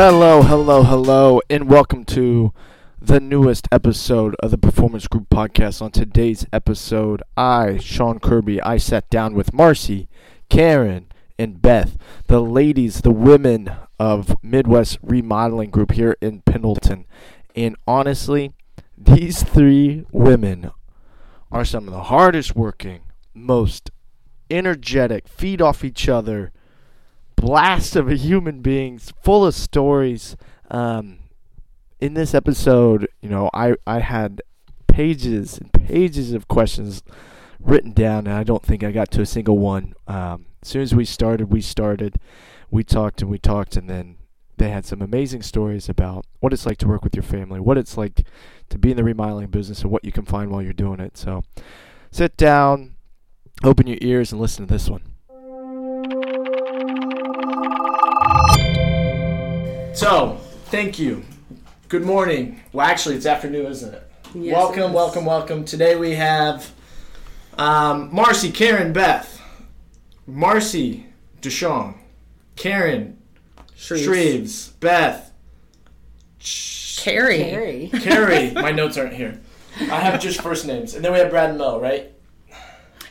Hello, hello, hello, and welcome to the newest episode of the Performance Group Podcast. On today's episode, I, Sean Kirby, I sat down with Marcy, Karen, and Beth, the ladies, the women of Midwest Remodeling Group here in Pendleton. And honestly, these three women are some of the hardest working, most energetic, feed off each other, blast of a human being, full of stories. Um, in this episode, you know, I, I had pages and pages of questions written down, and I don't think I got to a single one. Um, as soon as we started, we started, we talked and we talked, and then they had some amazing stories about what it's like to work with your family, what it's like to be in the remodeling business, and what you can find while you're doing it. So sit down, open your ears, and listen to this one. So, thank you. Good morning. Well, actually, it's afternoon, isn't it? Yes, welcome, it is. welcome, welcome. Today we have um, Marcy, Karen, Beth, Marcy, Deshawn, Karen, Shreves. Shreves, Beth, Carrie. Carrie. Carrie. My notes aren't here. I have just first names, and then we have Brad and Mel, right?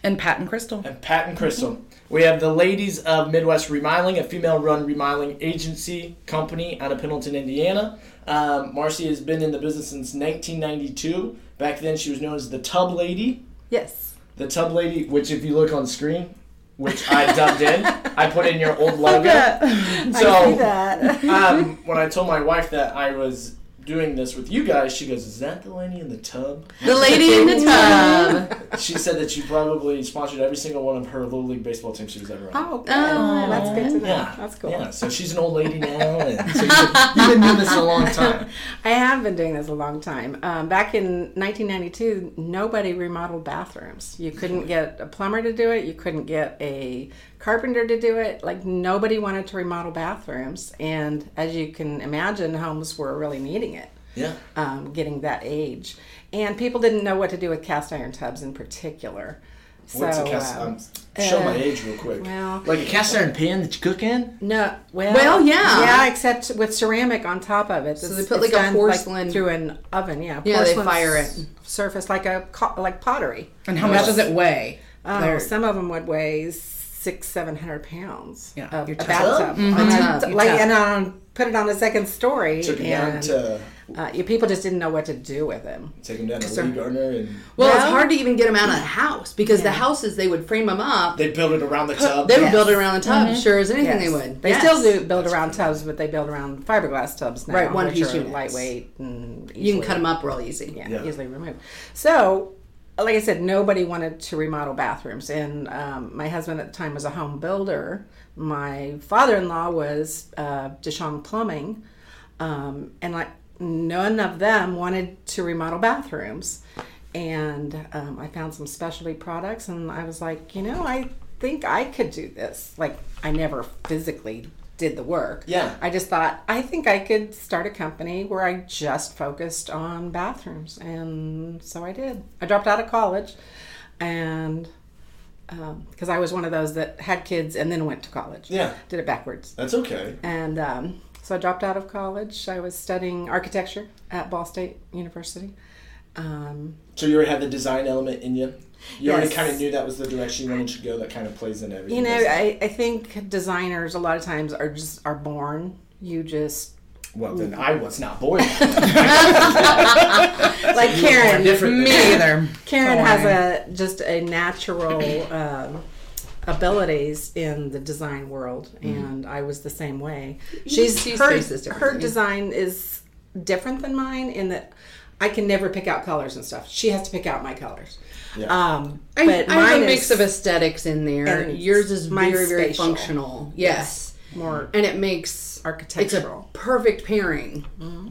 And Pat and Crystal. and Pat and Crystal. We have the ladies of Midwest Remodeling, a female-run remodeling agency company out of Pendleton, Indiana. Um, Marcy has been in the business since 1992. Back then, she was known as the Tub Lady. Yes. The Tub Lady, which if you look on screen, which I dubbed in, I put in your old logo. I see So that. um, when I told my wife that I was doing this with you guys, she goes, "Is that the lady in the tub?" The lady in the tub. She said that she probably sponsored every single one of her little league baseball teams she was ever on. Oh, good. Oh. that's good to know. Yeah, That's cool. Yeah, so she's an old lady now, and so you've, you've been doing this a long time. I have been doing this a long time. Um, back in 1992, nobody remodeled bathrooms. You couldn't get a plumber to do it. You couldn't get a carpenter to do it. Like nobody wanted to remodel bathrooms, and as you can imagine, homes were really needing it. Yeah, um, getting that age, and people didn't know what to do with cast iron tubs in particular. what's so, a cast? um, um, show my uh, age real quick. well- like a cast iron pan that you cook in. No, well, Well, yeah. yeah, except with ceramic on top of it. So It's- they put like a done, porcelain- through an oven. Yeah, Yeah, they fire it. surface like a co- like pottery. And how much does it weigh? Oh, some of them would weigh six, seven hundred pounds. Yeah, of your a tub. bathtub. Mhm. On a- like and um, put it on the second story, Took them down and to uh, people just didn't know what to do with them. take them down to Sir. Lee Gardner, and Well, it's hard to even get them out of the house because the houses they would frame them up. They'd build it around the tub. They would Yes. build it around the tub, sure as anything Yes. they would. They Yes. still do build around tubs, but they build around fiberglass tubs now. Right, one piece units. lightweight and You can cut them up real easy. Yeah, Yeah. easily removed. So, like I said, nobody wanted to remodel bathrooms, and um, my husband at the time was a home builder. My father-in-law was uh, Deshong Plumbing, um, and like none of them wanted to remodel bathrooms. And um, I found some specialty products, and I was like, you know, I think I could do this. Like, I never physically did the work. Yeah. I just thought, I think I could start a company where I just focused on bathrooms. And so I did. I dropped out of college and because I was one of those that had kids and then went to college. Yeah. Did it backwards. That's okay. And um, so I dropped out of college. I was studying architecture at Ball State University. Um, So you already had the design element in you. You already kind of knew that was the direction you wanted to go. That kind of plays in everything. you know. I, I think designers a lot of times are just are born. You just well, then I was not born. like Karen. Me either. Karen Don't has a just a natural um, abilities in the design world, and I was the same way. She's see her, spaces her design is different than mine in that I can never pick out colors and stuff. She has to pick out my colors. Yeah. Um, I, but I have a is mix of aesthetics in there. Yours is mine's very, very spatial. functional. Yes. more And it makes architectural. It's a perfect pairing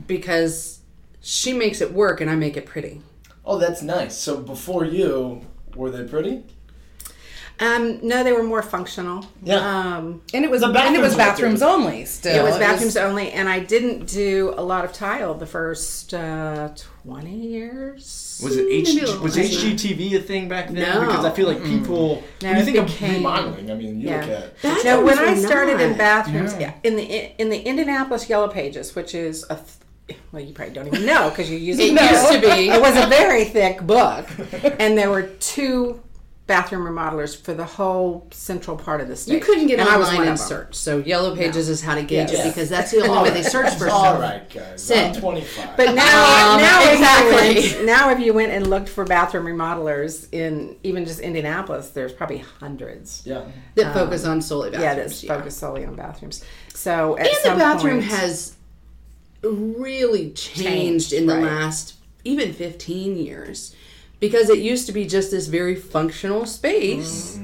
because she makes it work and I make it pretty. oh, that's nice. So before you, were they pretty? Um, no, they were more functional. Yeah. Um, And it was The and it was bathrooms bathrooms only. Still, it was bathrooms only, and I didn't do a lot of tile the first uh, twenty years. Was it H- Maybe a little was later. HGTV a thing back then? No. Because I feel like people No, when you think became- of remodeling, I mean, you look at Bathrooms No, when I were started in not. bathrooms Yeah. in the in the Indianapolis Yellow Pages, which is a th- well, you probably don't even know because you use It it. used to be. It was a very thick book, and there were two bathroom remodelers for the whole central part of the state. You couldn't get and I was online one and search. So Yellow Pages is how to gauge Yes. it because that's the only way they search for All stuff. right, guys. Sit. I'm 25. But now, Um, now exactly. if you went, now if you went and looked for bathroom remodelers in even just Indianapolis, there's probably hundreds. yeah. That focus on solely bathrooms. Yeah, bathrooms. that's focused solely on bathrooms. So at And the bathroom point- has really changed, Changed, in the right. last even 15 years because it used to be just this very functional space.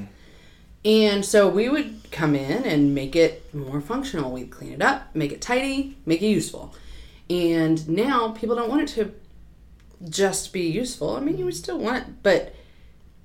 And so we would come in and make it more functional. We'd clean it up, make it tidy, make it useful. And now people don't want it to just be useful. I mean, you would still want it, but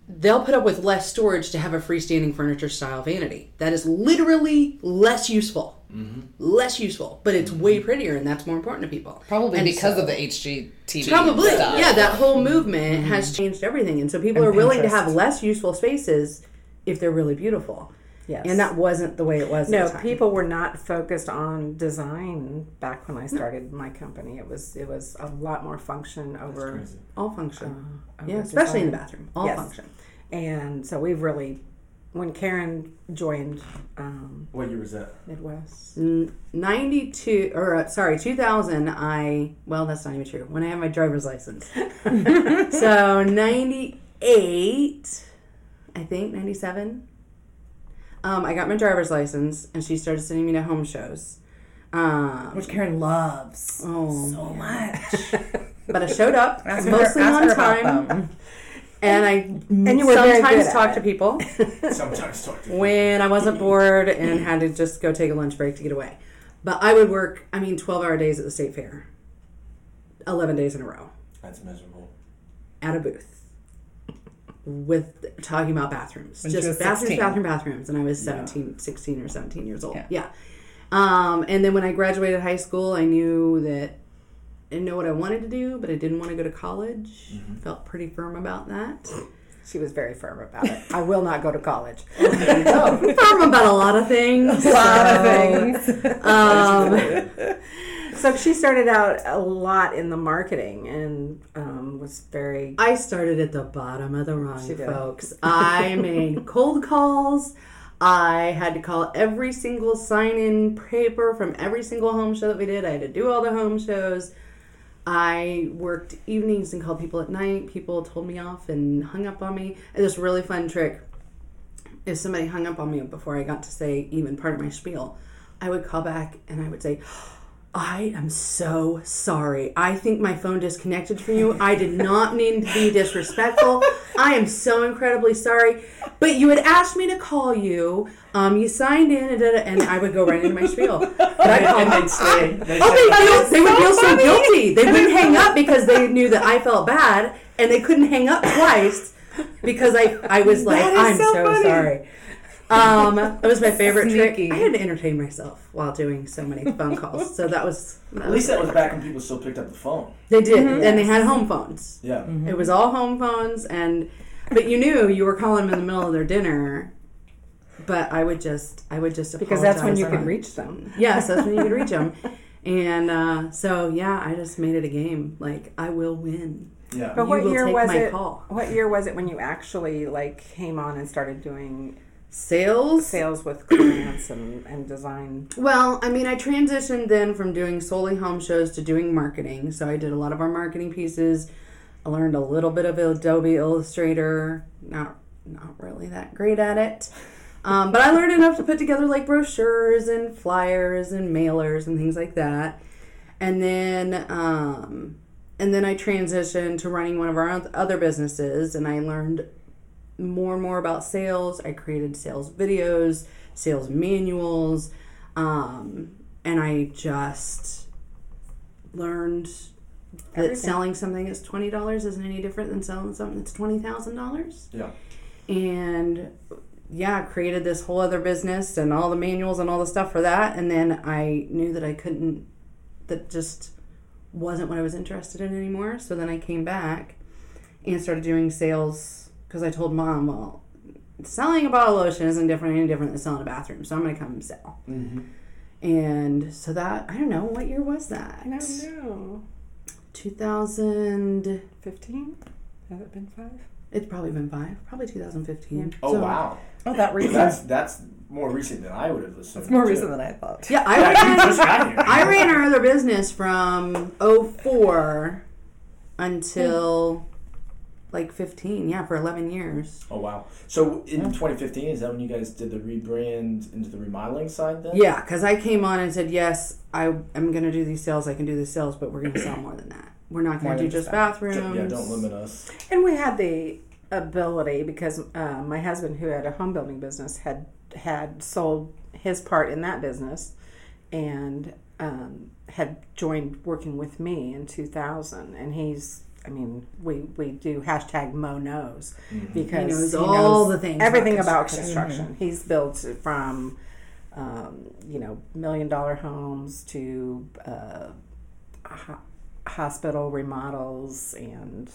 they'll put up with less storage to have a freestanding furniture style vanity. That is literally less useful. Mm-hmm. Less useful, but it's way prettier, and that's more important to people. probably And because so- of the HGTV. Probably, stuff. yeah. That whole mm-hmm. movement has mm-hmm. changed everything, and so people And are willing to have less useful spaces if they're really beautiful. Yes. And that wasn't the way it was. No, at the time. people were not focused on design back when I started my company. It was it was a lot more function over, uh, all function. Uh, over yeah, especially in the bathroom, all Yes. function. And so we've really, when Karen joined um, What year was that? Midwest, Ninety two, or uh, sorry, two thousand. I well, that's not even true. When I had my driver's license, so ninety eight, I think ninety seven. Um, I got my driver's license, and she started sending me to home shows. Um, which Karen loves oh, so much. but I showed up Ask her- mostly ask on her about time, them. And I And you were very sometimes good at talk it. to people. Sometimes talk to people. when I wasn't bored and had to just go take a lunch break to get away. But I would work, I mean, 12 hour days at the state fair, 11 days in a row That's miserable. at a booth with talking about bathrooms. When just bathrooms, 16. bathroom, bathrooms. And I was 17, 16 or 17 years old. Yeah. Yeah. Um, and then when I graduated high school, I knew that I didn't know what I wanted to do, but I didn't want to go to college. Mm-hmm. Felt pretty firm about that. she was very firm about it. I will not go to college. firm about a lot of things. A lot of so- things. Um, So she started out a lot in the marketing and um, was very. I started at the bottom of the rung, folks. I made cold calls. I had to call every single sign in paper from every single home show that we did. I had to do all the home shows. I worked evenings and called people at night. People told me off and hung up on me. And this really fun trick if somebody hung up on me before I got to say even part of my spiel, I would call back and I would say, I am so sorry. I think my phone disconnected from you. I did not mean to be disrespectful. I am so incredibly sorry. But you had asked me to call you. Um, you signed in, and, and I would go right into my spiel. But I called And they'd say, they'd Oh, they, feel, they would feel so guilty. They wouldn't hang up because they knew that I felt bad, and they couldn't hang up twice because I I was like, I'm so so, sorry. Um, that was my favorite Sneaky. trick. I had to entertain myself while doing so many phone calls, so that was. That At least that was back when people still picked up the phone. they did, and they had home phones. Yeah. It was all home phones, and but you knew you were calling them in the middle of their dinner. But I would just, I would just Because that's when you on could reach them. Yes, that's when you could reach them. And uh, so, yeah, I just made it a game. Like, I will win. Yeah. But You what year was it? call. What year was it when you actually like came on and started doing Sales? sales with clients and, and design? Well, I mean, I transitioned then from doing solely home shows to doing marketing. So I did a lot of our marketing pieces. I learned a little bit of Adobe Illustrator. Not not really that great at it. Um, but I learned enough to put together like brochures and flyers and mailers and things like that. And then um, and then I transitioned to running one of our other businesses and I learned more and more about sales. I created sales videos, sales manuals, um, and I just learned that Everything. selling something that's twenty dollars isn't any different than selling something that's twenty thousand dollars. Yeah. And yeah, created this whole other business and all the manuals and all the stuff for that. And then I knew that I couldn't, that just wasn't what I was interested in anymore. So then I came back and started doing sales because I told mom, well, selling a bottle of lotion isn't different any different than selling a bathroom. So I'm going to come sell. Mm-hmm. And so that, I don't know, what year was that? I don't know. 2000, 15? Has it been five? it's probably been five, probably 2015. Oh So- wow, Oh, that recent. that's that's more recent than I would have assumed. It's more too. recent than I thought. Yeah, I ran, just got here. I ran our other business from 04 until like 15. Yeah, for 11 years. Oh wow. So in 2015, is that when you guys did the rebrand into the remodeling side? Then. Yeah, because I came on and said, yes, I am going to do these sales. I can do these sales, but we're going to sell more than that. We're not going to do just just bathrooms. Yeah. Don't limit us. And we had the ability because uh, my husband, who had a home building business, had had sold his part in that business, and um, had joined working with me in 2000. And he's, I mean, we we do hashtag Mo knows because He knows all the things about everything about construction. construction. He's built from. Um, you know, million dollar homes to uh, ho- hospital remodels and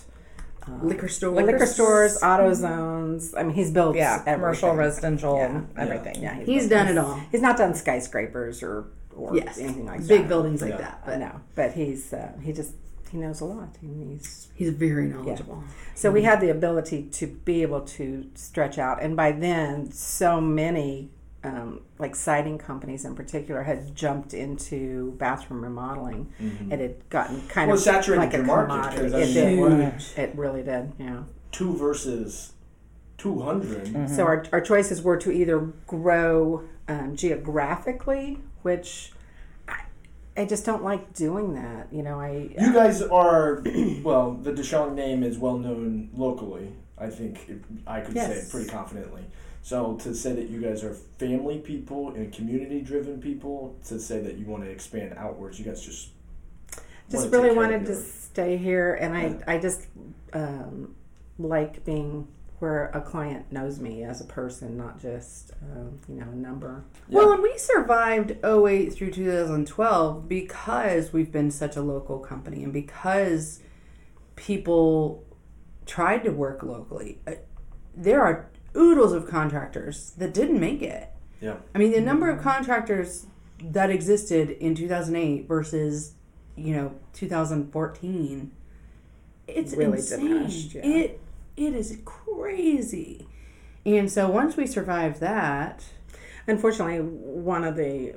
um, Liquor stores. liquor stores, AutoZones. I mean, he's built Yeah, commercial, residential, Yeah. everything. Yeah, He's built- done it all. He's not done skyscrapers or or Yes. anything like Big that. buildings like Yeah. that. But But no, but he's uh, he just he knows a lot. And he's he's very knowledgeable. so we had the ability to be able to stretch out, and by then, so many um, like siding companies in particular had jumped into bathroom remodeling. It had gotten kind Well, of saturated like a your market, commodity. 'cause, I It mean, did. what- It really did. Yeah. Two versus 200. So our, our choices were to either grow um, geographically, which I, I just don't like doing that. You know, I You guys are well. The Deshaun name is well known locally. I think if I could say it pretty confidently. So to say that you guys are family people and community driven people, to say that you want to expand outwards, you guys just just really take care of wanted to stay here, and Yeah. I I just um, like being where a client knows me as a person, not just um, you know a number. Yeah. Well, and we survived 08 through 2012 because we've been such a local company and because people tried to work locally. Uh, There are oodles of contractors that didn't make it. Yeah. I mean, the number of contractors that existed in 2008 versus, you know, 2014, it's Really insane. diminished, yeah. It it is crazy. And so once we survived that, Unfortunately, one of the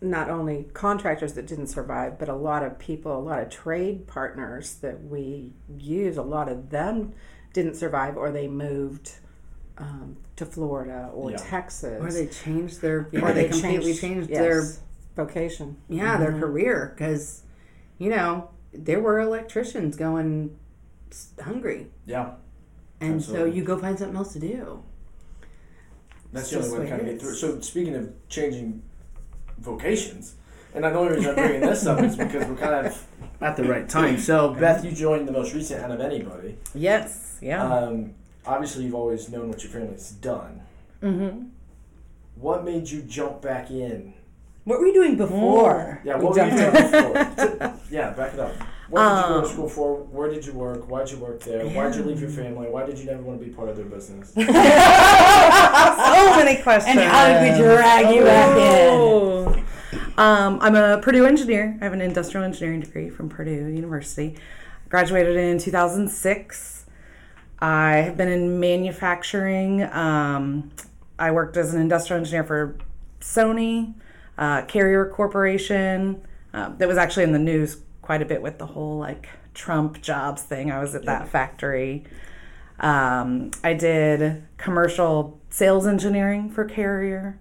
not only contractors that didn't survive, but a lot of people, a lot of trade partners that we use, a lot of them didn't survive or they moved um, to Florida or Yeah. Texas. or they changed their, Or or they completely changed, their, yes, vocation. yeah, their career because, you know, there were electricians going s- hungry, Yeah. and Absolutely. so you go find something else to do. That's It's the only way to kind of get through. is. So speaking of changing vocations, and the only reason I'm bringing this up is because we're kind of at the right time. So Beth, you joined the most recent out of anybody. Yes. Yeah. Um, obviously, you've always known what your family's done. mm-hmm. What made you jump back in? What were you doing before? Yeah, we what were you jumped doing in? before? yeah, back it up. What did you go to Um, school for? Where did you work? Why'd you work there? Why'd you leave your family? Why did you never want to be part of their business? so many questions. And how did we drag you back in? Um, I'm a Purdue engineer. I have an industrial engineering degree from Purdue University. Graduated in 2006. I have been in manufacturing. Um, I worked as an industrial engineer for Sony, uh, Carrier Corporation. Uh, that was actually in the news quite a bit with the whole like Trump jobs thing. I was at that factory. Um, I did commercial sales engineering for Carrier.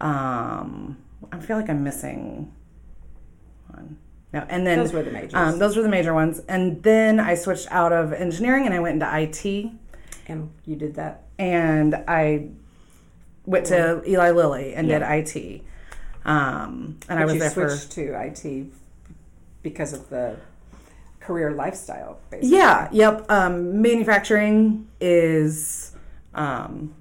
Um, I feel like I'm missing one. No, and then Those were the majors. Um, those were the major ones, and then I switched out of engineering and I went into IT, and you did that. and I went to Eli Lilly and Yeah. did IT. Um, and I was you there for switched to IT because of the career lifestyle. Basically. Yeah, yep. Um, manufacturing is, um,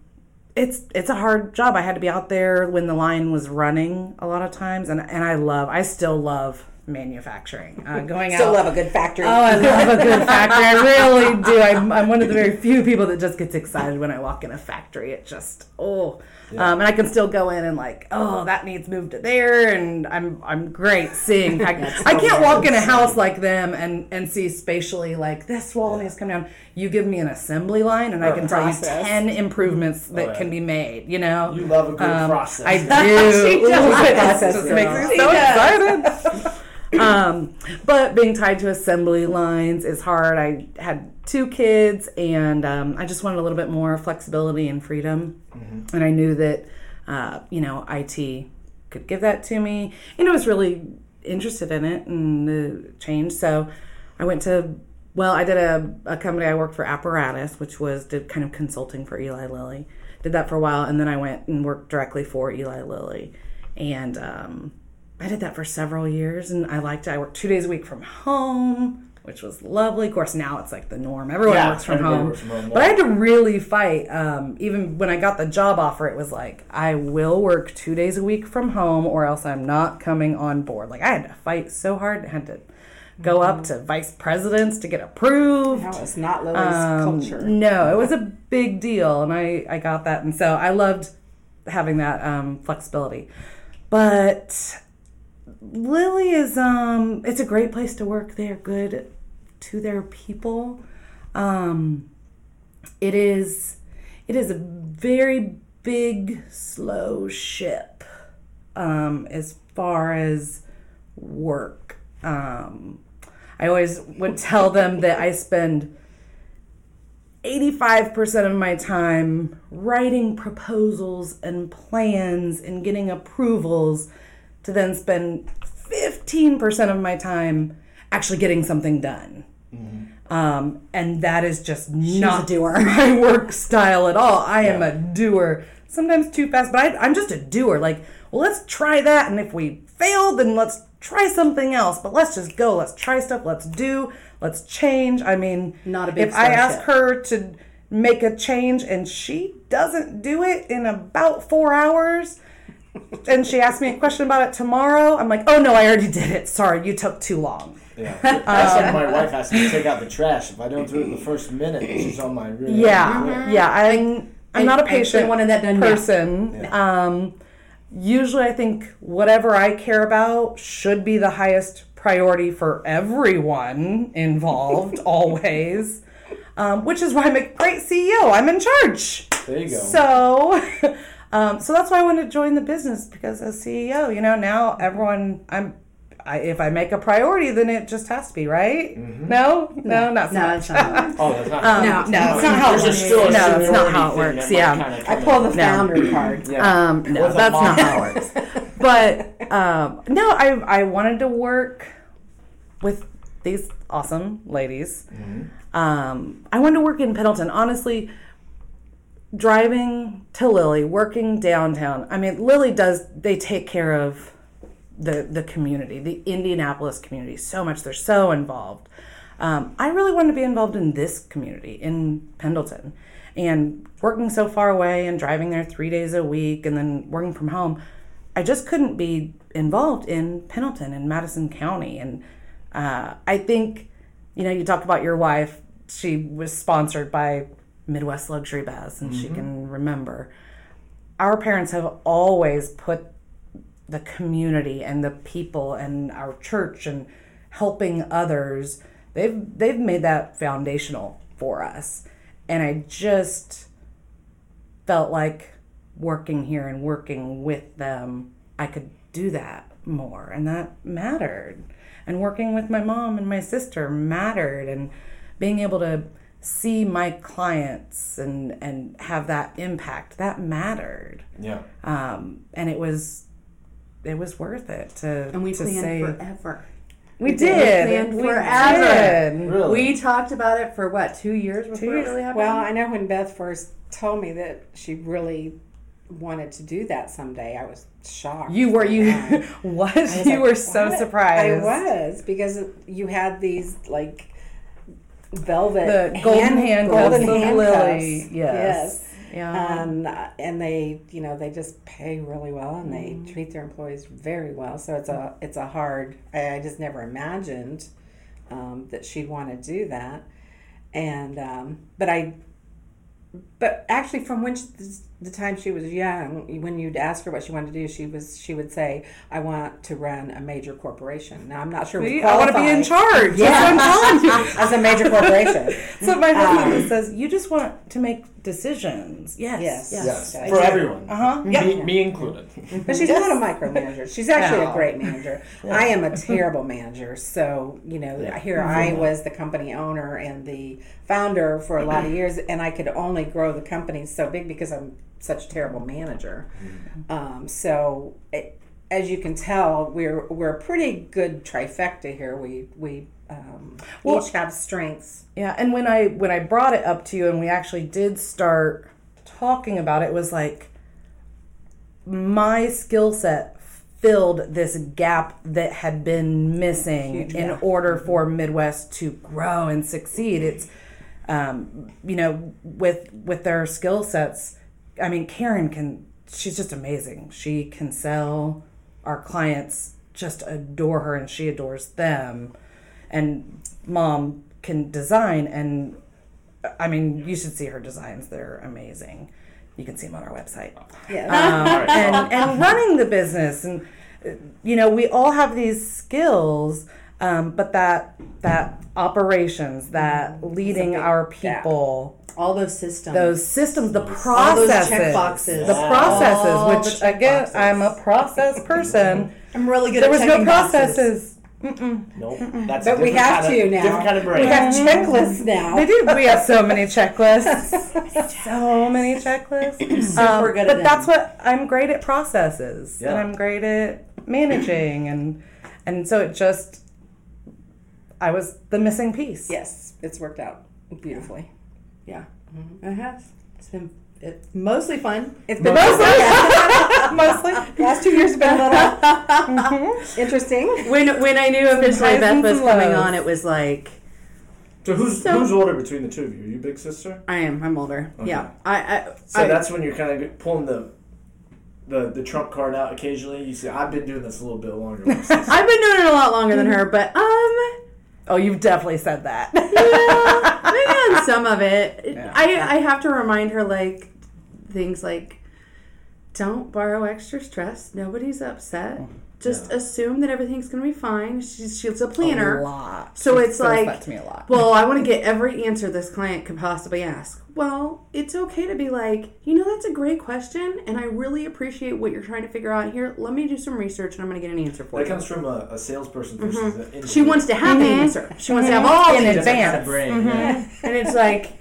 it's it's a hard job. I had to be out there when the line was running a lot of times, and and I love, I still love manufacturing. Uh, going Still out, love a good factory. Oh, I love a good factory. I really do. I'm, I'm one of the very few people that just gets excited when I walk in a factory. It just oh, um, and I can still go in and like oh that needs moved to there, and I'm I'm great seeing. fact- I can't walk in a house like them and and see spatially like this wall needs to come down. You give me an assembly line, and I can tell you ten improvements that Oh, yeah. can be made. You know, You love a good Um, process. I do. She does. It Process just makes me so excited um, but being tied to assembly lines is hard. I had two kids, and um, I just wanted a little bit more flexibility and freedom. And I knew that, uh, you know, IT could give that to me, and I was really interested in it and the change. So I went to. Well, I did a, a company I worked for Apparatus, which was did kind of consulting for Eli Lilly. Did that for a while, and then I went and worked directly for Eli Lilly, and um, I did that for several years and I liked it. I worked two days a week from home, which was lovely. Of course, now it's like the norm. Everyone Yeah, works from home. works from home, But I had to really fight. Um, even when I got the job offer, it was like, I will work two days a week from home or else I'm not coming on board. Like, I had to fight so hard. I had to go up to vice presidents to get approved. No, it's not Lilly's Um, culture. No, it was a big deal, and I I got that, and so I loved having that um, flexibility. But Lilly is um, it's a great place to work. They're good to their people. Um, it is it is a very big slow ship um, as far as work. Um, I always would tell them that I spend 85% of my time writing proposals and plans and getting approvals to then spend 15% of my time actually getting something done. Um, and that is just not doer. my work style at all. I am a doer, sometimes too fast, but I, I'm just a doer. Like, well, let's try that, and if we fail, then let's try something else. But let's just go. Let's try stuff. Let's do. Let's change. I mean, Not a big If I ask starship. her to make a change and she doesn't do it in about four hours. And she asked me a question about it tomorrow. I'm like, oh no, I already did it. Sorry, you took too long. Yeah. That's like my wife has to take out the trash. If I don't do it in the first minute, she's on my rear. Yeah, yeah. I'm I'm not a patient wanted that done now. person. Um, usually, I think whatever I care about should be the highest priority for everyone involved, always. Um, which is why I'm a great CEO. I'm in charge. There you go. So, um, so that's why I wanted to join the business because as CEO, you know, now everyone, I'm, I, if I make a priority, then it just has to be right. No, no, not so No, much. that's not. oh, that's not. Um, No, no, it's not how it works. No, it's not how it works. Yeah. kinda I come pull the in. founder card. Yeah. Um, no, that's not how it works. But um, no, I I wanted to work with these awesome ladies. Um, I wanted to work in Pendleton. Honestly, driving to Lilly, working downtown. I mean, Lilly does. They take care of the the community, the Indianapolis community, so much. They're so involved. Um, I really wanted to be involved in this community in Pendleton, and working so far away and driving there three days a week, and then working from home. I just couldn't be involved in Pendleton and Madison County, and uh, I think, you know, you talked about your wife. She was sponsored by Midwest Luxury Baths, and she mm-hmm. can remember. Our parents have always put the community and the people and our church and helping others they've they've made that foundational for us. And i just felt like working here and working with them i could do that more. And that mattered. And working with my mom and my sister mattered. And being able to see my clients and and have that impact that mattered Yeah. um, and it was it was worth it to And we to planned say forever. we We did planned we forever. did. Really? We talked about it for what two years before years. it really happened. Well, I know when Beth first told me that she really wanted to do that someday, I was shocked. You were you what was you like, were so "What?" surprised. I was because you had these like velvet The golden hand- golden handcuffs. Lilly, yes. Yeah. and uh, and they you know they just pay really well and they treat their employees very well. So it's a it's a hard. I, I just never imagined um, that she'd want to do that, and um, but I. But actually, from when she, the time she was young, when you'd ask her what she wanted to do, she was she would say, "I want to run a major corporation." Now I'm not sure. See, we I want to be in qualify. charge. That's what I'm telling you. as a major corporation. So my husband um, says, "You just want to make decisions." Yes. Yes. Yes. Yes, I for everyone. Uh huh. Yeah. Me, me included. But she's not a micromanager. She's actually No. a great manager. I am a terrible manager. So, you know, here mm-hmm. I was the company owner and the founder for a lot of mm-hmm. years, and I could only grow the company so big because I'm such a terrible manager. Um, so, it, as you can tell, we're we're a pretty good trifecta here. We we um, Well- each have strengths. Yeah, and when I when I brought it up to you and we actually did start talking about it, it was like my skill set filled this gap that had been missing in order for Midwest to grow and succeed. It's um, you know with with their skill sets. I mean, Karen can. She's just amazing. She can sell. Our clients just adore her, and she adores them. And mom can design, and I mean, you should see her designs. They're amazing. You can see them on our website Yeah. um, and and running the business and you know we all have these skills um, but that that operations that leading our gap. people All those systems. those systems the all those processes check boxes. the processes All which the again boxes. i'm a process person I'm really good at checklists. there was no checking boxes. processes Nope. That's But a we have kind to now. Different kind of brain. We have checklists now. they do we have so many checklists so many checklists Super good but them. that's what i'm great at processes and Yeah. i'm great at managing and and so it just i was the missing piece Yes, it's worked out beautifully. Yeah, mm-hmm. it has. It's been it, mostly fun. It's been mostly last two years have been a little mm-hmm. interesting. When when I knew officially highs Beth was some coming on, it was like So who's So- who's older between the two of you? Are you big sister? I am. I'm older. Yeah. I. I, So I that's when you're kind of pulling the the the trump card out occasionally. You see, I've been doing this a little bit longer. with my sister. I've been doing it a lot longer than mm-hmm. her, but um, oh you've definitely said that yeah, maybe on some of it. I I have to remind her like things like, don't borrow extra stress. Nobody's upset. Mm-hmm. Just assume that everything's gonna be fine. She's she's a planner. a lot So She it's like, that to me a lot well, I want to get every answer this client could possibly ask. Well, it's okay to be like, you know, that's a great question, and I really appreciate what you're trying to figure out here. Let me do some research, and I'm going to get an answer for that you. comes from a, a salesperson versus mm-hmm. an She wants to have the mm-hmm. answer. She wants to have mm-hmm. all In the Different kind advance. of brain. yeah. and it's like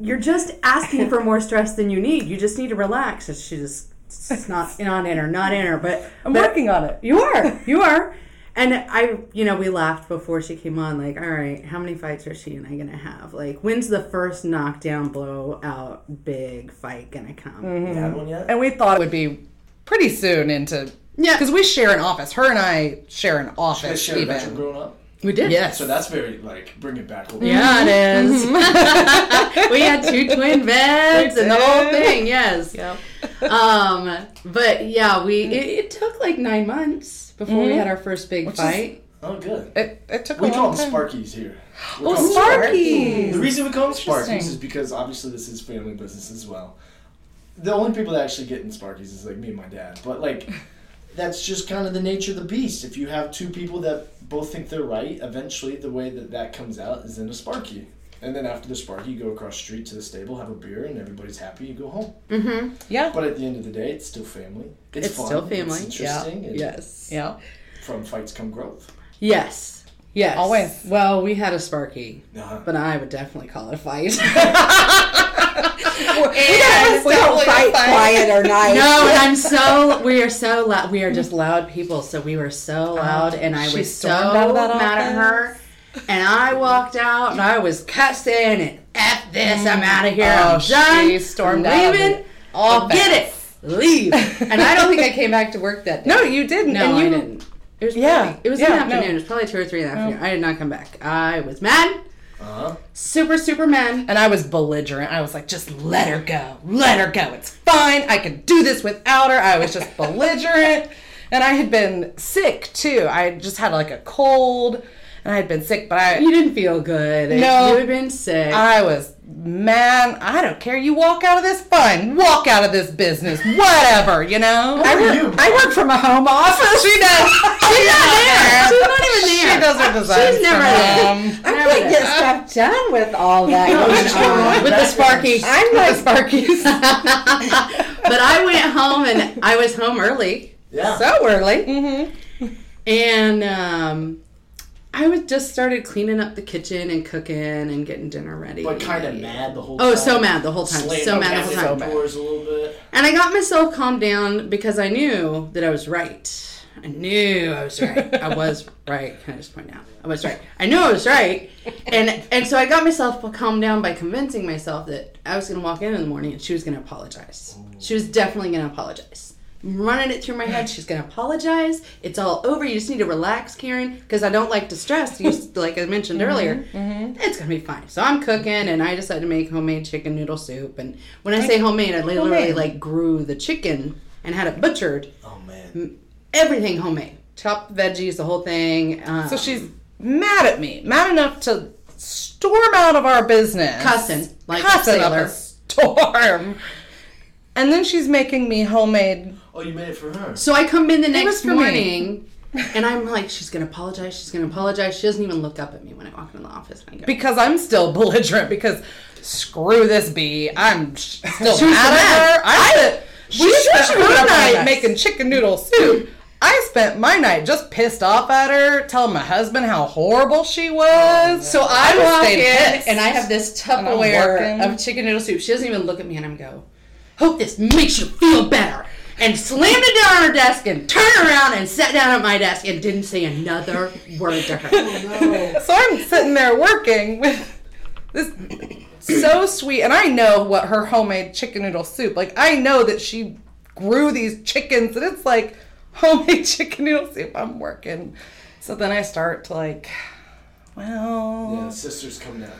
you're just asking for more stress than you need. You just need to relax. It's she just it's not not in her, not in her. But i'm but working on it You are, you are. And I, you know, we laughed before she came on. Like, all right, how many fights are she and I gonna have? Like, when's the first knockdown, blowout, big fight gonna come? Mm-hmm. You had one yet? and we thought it would be pretty soon into Yeah. because we share an office her and i share an Did office share adventure even growing up? We did. yes So that's very like bring it back. A little Yeah, it is. we had two twin beds and the whole thing. Yes. Yep. Um, but yeah, we it, it took like nine months before we had our first big is- fight. Oh, good. it, it took We a call long them time Sparkies here. We oh call them sparky The reason we call them Sparkies is because obviously this is family business as well. The only people that actually get in Sparkies is like me and my dad. But like, that's just kind of the nature of the beast. If you have two people that both think they're right, eventually the way that that comes out is in a Sparky. And then after the Sparky, you go across the street to the stable, have a beer, and everybody's happy. You go home. Mm-hmm. yeah But at the end of the day, it's still family. It's, It's fun. still family. It's interesting. and Yes. yeah From fights come growth. Yes. Yes. Always. Well, we had a Sparky, Uh-huh. but I would definitely call it a fight. and We don't fight quiet or nice. No, and I'm so we are so loud. We are just loud people, so we were so oh, loud, and I she was so out of that mad at her. And I walked out, and I was cussing and f this. I'm mm. out of here. Oh, I'm done. she stormed I'm out of leaving. the office. Get it. Leave. and I don't think I came back to work that day. no you didn't No, and you I didn't. It was Yeah, probably, it was in the afternoon. no. It was probably two or three in the oh. afternoon. I did not come back. I was mad. Uh-huh. Super, super mad. And I was belligerent. I was like, just let her go. Let her go. It's fine. I can do this without her. I was just belligerent. And I had been sick too. I just had like a cold and I had been sick, but I You didn't feel good. No. You had been sick. I was man. I don't care. You walk out of this, fine. Walk out of this business. Whatever, you know? I are work, you? I work from a home office. She does. She's not there. She's not even there. She does her designs. She's never from there. home. I can't get stuff done with all that going on. With the Sparky. I'm like, Sparkies. but I went home and I was home early. Yeah. So early. Mm-hmm. And um, I was just started cleaning up the kitchen and cooking and getting dinner ready. but kind of mad the whole time. Oh, so mad the whole time. So mad the whole time. doors a little bit. And I got myself calmed down because I knew that I was right. I knew I was right. I was right. Can I just point out? I was right. I knew I was right. And and so I got myself calmed down by convincing myself that I was going to walk in in the morning and she was going to apologize. She was definitely going to apologize. I'm running it through my head. She's going to apologize. It's all over. You just need to relax, Karen, because I don't like to stress. You, like I mentioned earlier, it's going to be fine. So I'm cooking, and I decided to make homemade chicken noodle soup. And when I say homemade, I literally Homemade. like grew the chicken and had it butchered. Oh man. Everything homemade. Chopped veggies, the whole thing. Um, So she's mad at me, mad enough to storm out of our business, Cussing, like a cussing up sailor. a storm. And then she's making me homemade. Oh, you made it for her. So I come in the next morning, and I'm like, she's gonna apologize. She's gonna apologize. She doesn't even look up at me when I walk into the office. And I go, because I'm still belligerent. Because screw this bee, I'm still She was mad mad. at her. I spent, she We spent should- she her would night apologize. making chicken noodle soup. I spent my night just pissed off at her, telling my husband how horrible she was. So I, was walk in pissed. and I have this Tupperware of chicken noodle soup. She doesn't even look at me, and I'm go, hope this makes you feel better. And slammed it down on her desk and turned around and sat down at my desk and didn't say another word to her. Oh, so I'm sitting there working with this so sweet, and I know what her homemade chicken noodle soup. Like I know that she grew these chickens, and it's like homemade chicken noodle soup. I'm working, so then I start to like, well, Yeah, sisters come down.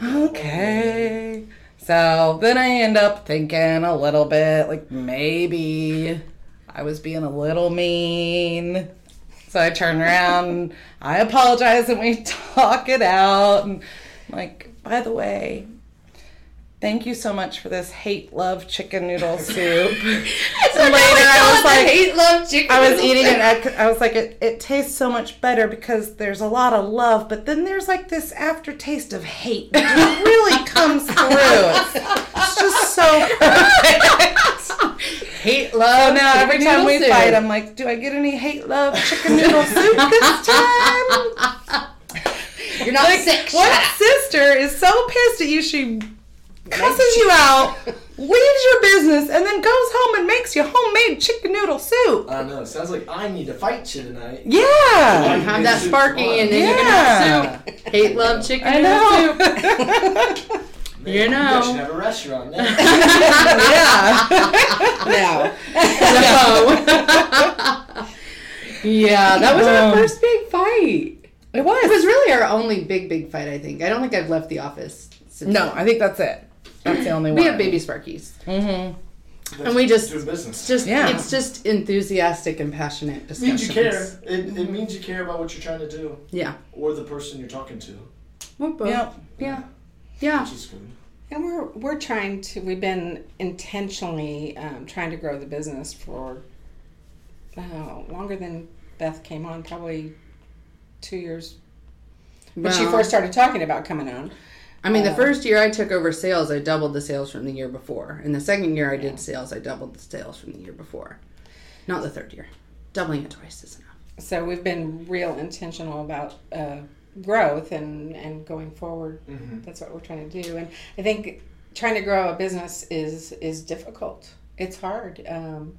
Yeah. okay. So then I end up thinking a little bit like maybe I was being a little mean. So I turn around, I apologize, and we talk it out. And I'm like, by the way, thank you so much for this hate love chicken noodle soup. and later I was like, hate love chicken. I was eating soup. it. I I was like, it, it tastes so much better because there's a lot of love, but then there's like this aftertaste of hate that really comes through. It's, it's just so perfect. Hate love. So now every time we noodle fight. I'm like, do I get any hate love chicken noodle soup this time? You're not sick. One Shut up. sister is so pissed at you, she cusses you out, leaves your business, and then goes home and makes you homemade chicken noodle soup. I don't know. Sounds like I need to fight you tonight. Yeah. Have that Sparky, and then you can have soup. Hate love chicken I noodle know. soup. Man, You know. should have a restaurant now. yeah. No. yeah, that was our Um, first big fight. It was. It was really our only big, big fight. I think. I don't think I've left the office. Since no, I think that's it. That's the only one. we have baby Sparkies. Mm-hmm. And we just- do business. Just Yeah. it's just enthusiastic and passionate It discussions. means you care. It, it means you care about what you're trying to do Yeah. or the person you're talking to, We're both. Yep. Yeah. Yeah. which is good. And we're we're trying to. We've been intentionally um, trying to grow the business for uh, longer than Beth came on. Probably two years. When she first started talking about coming on. I mean, the Uh, first year I took over sales, I doubled the sales from the year before. And the second year I did sales, I doubled the sales from the year before. Not the third year. Doubling it twice is enough. So we've been real intentional about uh, growth and and going forward. Mm-hmm. That's what we're trying to do. And I think trying to grow a business is is difficult. It's hard. Um,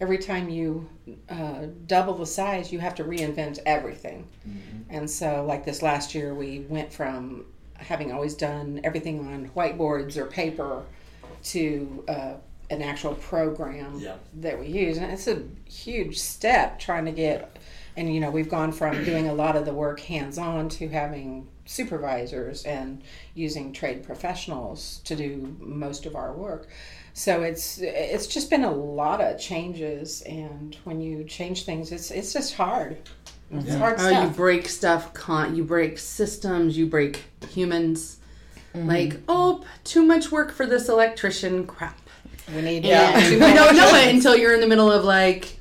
every time you uh, double the size, you have to reinvent everything. And so, like this last year, we went from having always done everything on whiteboards or paper to uh, an actual program Yeah. that we use. And it's a huge step trying to get, and you know, we've gone from doing a lot of the work hands on to having supervisors and using trade professionals to do most of our work. So it's it's just been a lot of changes, and when you change things, it's it's just hard. It's hard Oh, you break stuff. Con- you break systems. You break humans. Mm-hmm. Like, oh, too much work for this electrician. Crap. we need And too you don't know it until you're in the middle of like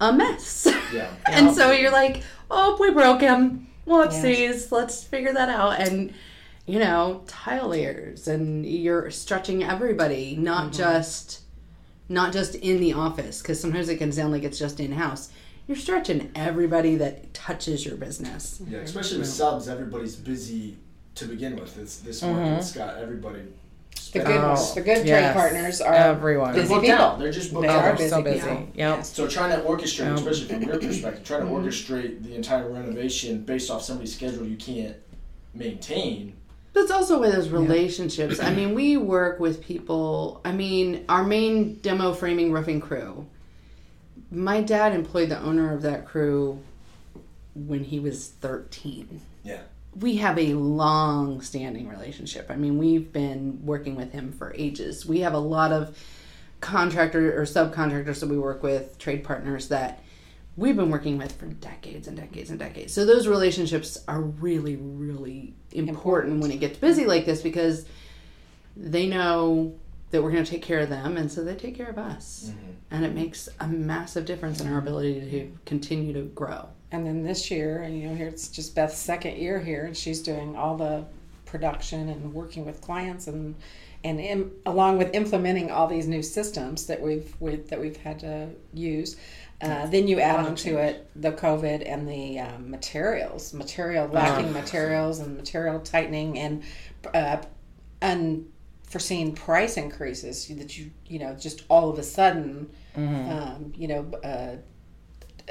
a mess. Yeah. and so you're like, oh, we broke him. Whoopsies. Let's figure that out. And you know, tile layers, and you're stretching everybody, not mm-hmm. just not just in the office, because sometimes it can sound like it's just in house. You're stretching everybody that touches your business. Yeah, especially with subs, everybody's busy to begin with. It's this market's got everybody. The good ones, the good trade partners are Everyone. They're busy booked people. out. They're just booked They out. are They're so busy busy. people. Yep. So trying to orchestrate, Um, especially from your perspective, trying to orchestrate the entire renovation based off somebody's schedule you can't maintain. That's also why those relationships. I mean, we work with people. I mean, our main demo framing roofing crew. My dad employed the owner of that crew when he was 13. Yeah. We have a long standing relationship. I mean, we've been working with him for ages. We have a lot of contractor or subcontractors that we work with, trade partners that we've been working with for decades and decades and decades. So those relationships are really, really important, when it gets busy like this because they know that we're going to take care of them, and so they take care of us, and it makes a massive difference in our ability to continue to grow. And then this year, and you know, here it's just Beth's second year here, and she's doing all the production and working with clients, and and im, along with implementing all these new systems that we've we, that we've had to use. Uh, then you add onto it the COVID and the um, materials, material lacking materials, and material tightening, and uh, unforeseen price increases that you you know just all of a sudden, um, you know. Uh,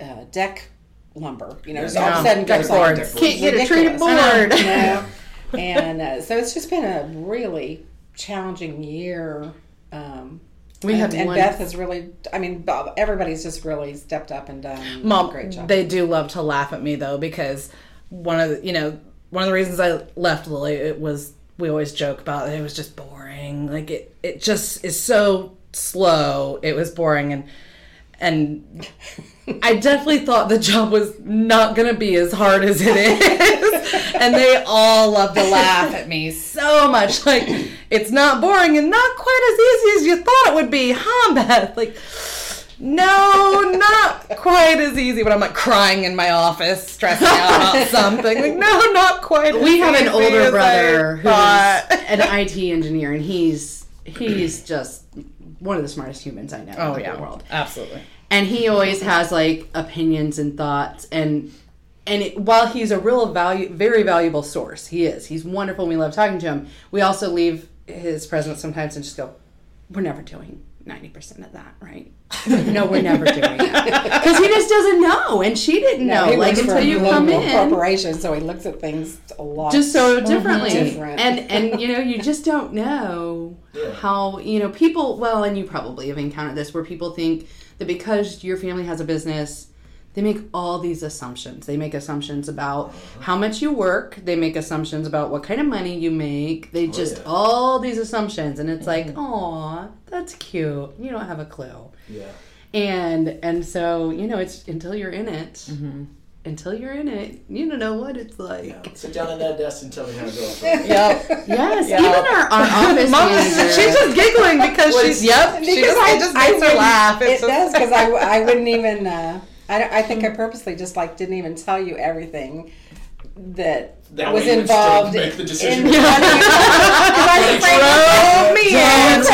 uh, deck lumber. You know, just all of a sudden Deck goes like boards. Can't get a treated ridiculous. board. You know? and uh, so it's just been a really challenging year. Um, We and, have and one- Beth has really. I mean, Bob, everybody's just really stepped up and done Mom, a great job. they do love to laugh at me though because one of the, you know one of the reasons I left Lilly it was we always joke about it, it was just boring like it it just is so slow. It was boring and and I definitely thought the job was not gonna be as hard as it is. And they all love to laugh at me so much. Like it's not boring and not quite as easy as you thought it would be huh Beth? Like no, not quite as easy. But I'm like crying in my office, stressing out about something. Like, no, not quite. We have an older brother who's an IT engineer, and he's he's just one of the smartest humans I know Oh in yeah, the world. absolutely. and he always has like opinions and thoughts and and it, while he's a real value very valuable source he is he's wonderful and we love talking to him we also leave his presence sometimes and just go we're never doing 90% of that right no we're never doing that because he just doesn't know and she didn't know he like works until for you a Cummins corporation, so he looks at things a lot. just so differently Different. and and you know you just don't know Yeah. how you know people well and you probably have encountered this where people think that because your family has a business they make all these assumptions they make assumptions about how much you work they make assumptions about what kind of money you make they just yeah. all these assumptions and it's like oh that's cute you don't have a clue Yeah. and and so you know it's until you're in it until you're in it you don't know what it's like Yeah. Sit down at that desk and tell me how it goes. Yep. Yes, Yeah. even our, our office Mom, manager. she's just giggling because she's yep. She Because just, I- it just I makes her wouldn't- laugh. It It's does because I, I wouldn't even. Uh, I, I think I purposely just like didn't even tell you everything that, That was way you would still involved make the in. decision. I was afraid me in. to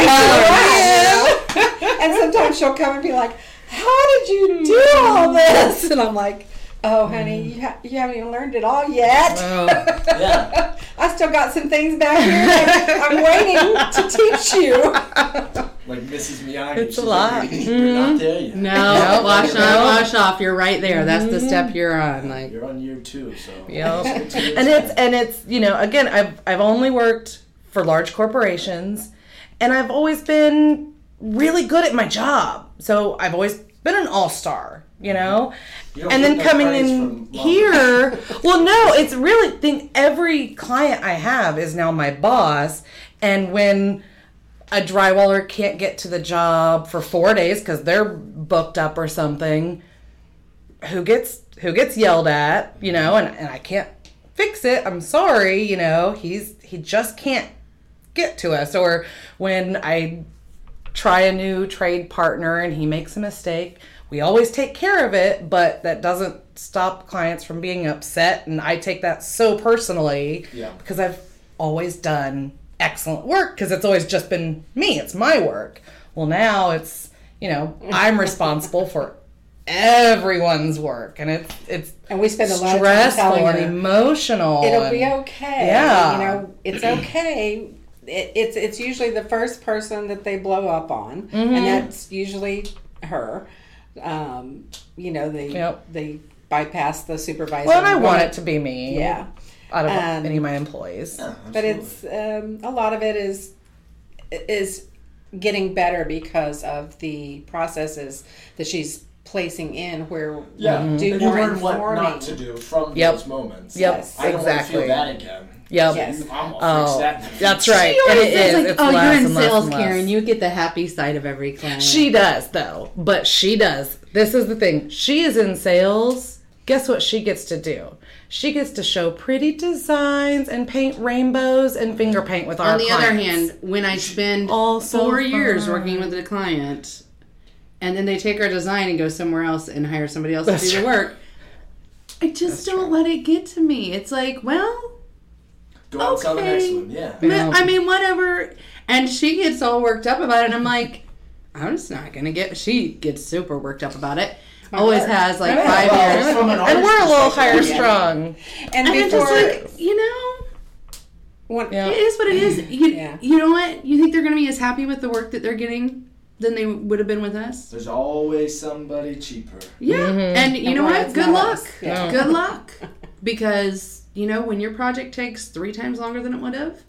and sometimes she'll come and be like, "How did you do all this?" And I'm like, "Oh, honey, mm. you, ha- you haven't even learned it all yet. Oh. Yeah. I still got some things back here. I'm waiting to teach you." Like Mrs. Miyagi. It's a she's lot. like, You're not mm-hmm. there yet. no, Nope. wash on, wash off. You're right there. That's the step mm-hmm. you're on. Like, You're on year two, so. Yep. Stick to your and time. it's and it's you know again I've I've only worked for large corporations, and I've always been really good at my job. So I've always been an all star. You know? You And then coming in here, well, no, it's really think every client I have is now my boss, and when a drywaller can't get to the job for four days because they're booked up or something, who gets who gets yelled at, you know, and, and I can't fix it. I'm sorry, you know, he's he just can't get to us. Or when I try a new trade partner and he makes a mistake, we always take care of it, but that doesn't stop clients from being upset and I take that so personally Yeah. because I've always done excellent work because it's always just been me, it's my work. Well, now it's, you know, I'm responsible for everyone's work and it's it's And we spend a lot of time stressful telling and her, emotional. it'll and- be okay. Yeah. You know, it's okay. It, it's it's usually the first person that they blow up on, Mm-hmm. and that's usually her. Um, you know, they Yep. they bypass the supervisor. Well, and I want it to be me. Yeah, Out of Um, any of my employees. but it's um, a lot of it is is getting better because of the processes that she's placing in where Yeah, we do and you more learn what not to do from Yep. those moments. Yep, Yes. I don't exactly. want to feel that again. Yep. Yes. Oh, that. that's right. She And always it says is. like, It's "Oh, you're in sales, less. Karen. You get the happy side of every client." She does, though. But she does. This is the thing. She is in sales. Guess what she gets to do? She gets to show pretty designs and paint rainbows and finger paint with our On the other hand, when I spend Also four years working with a client, and then they take our design and go somewhere else and hire somebody else That's to do the work, I just don't let it get to me. It's like, well, Go on to the Okay. next one. Yeah. Ma- I mean, whatever. And she gets all worked up about it, and I'm like, I'm just not gonna get. She gets super worked up about it. Always has like five Well, years. and we're a little higher yeah. strong. And And I'm before, just like, you know, one, Yeah. it is what it is. You, Yeah. you know what? You think they're gonna be as happy with the work that they're getting than they would have been with us? There's always somebody cheaper. Yeah. And you know what? Good luck. Yeah. Good luck. Because, you know, when your project takes three times longer than it would have,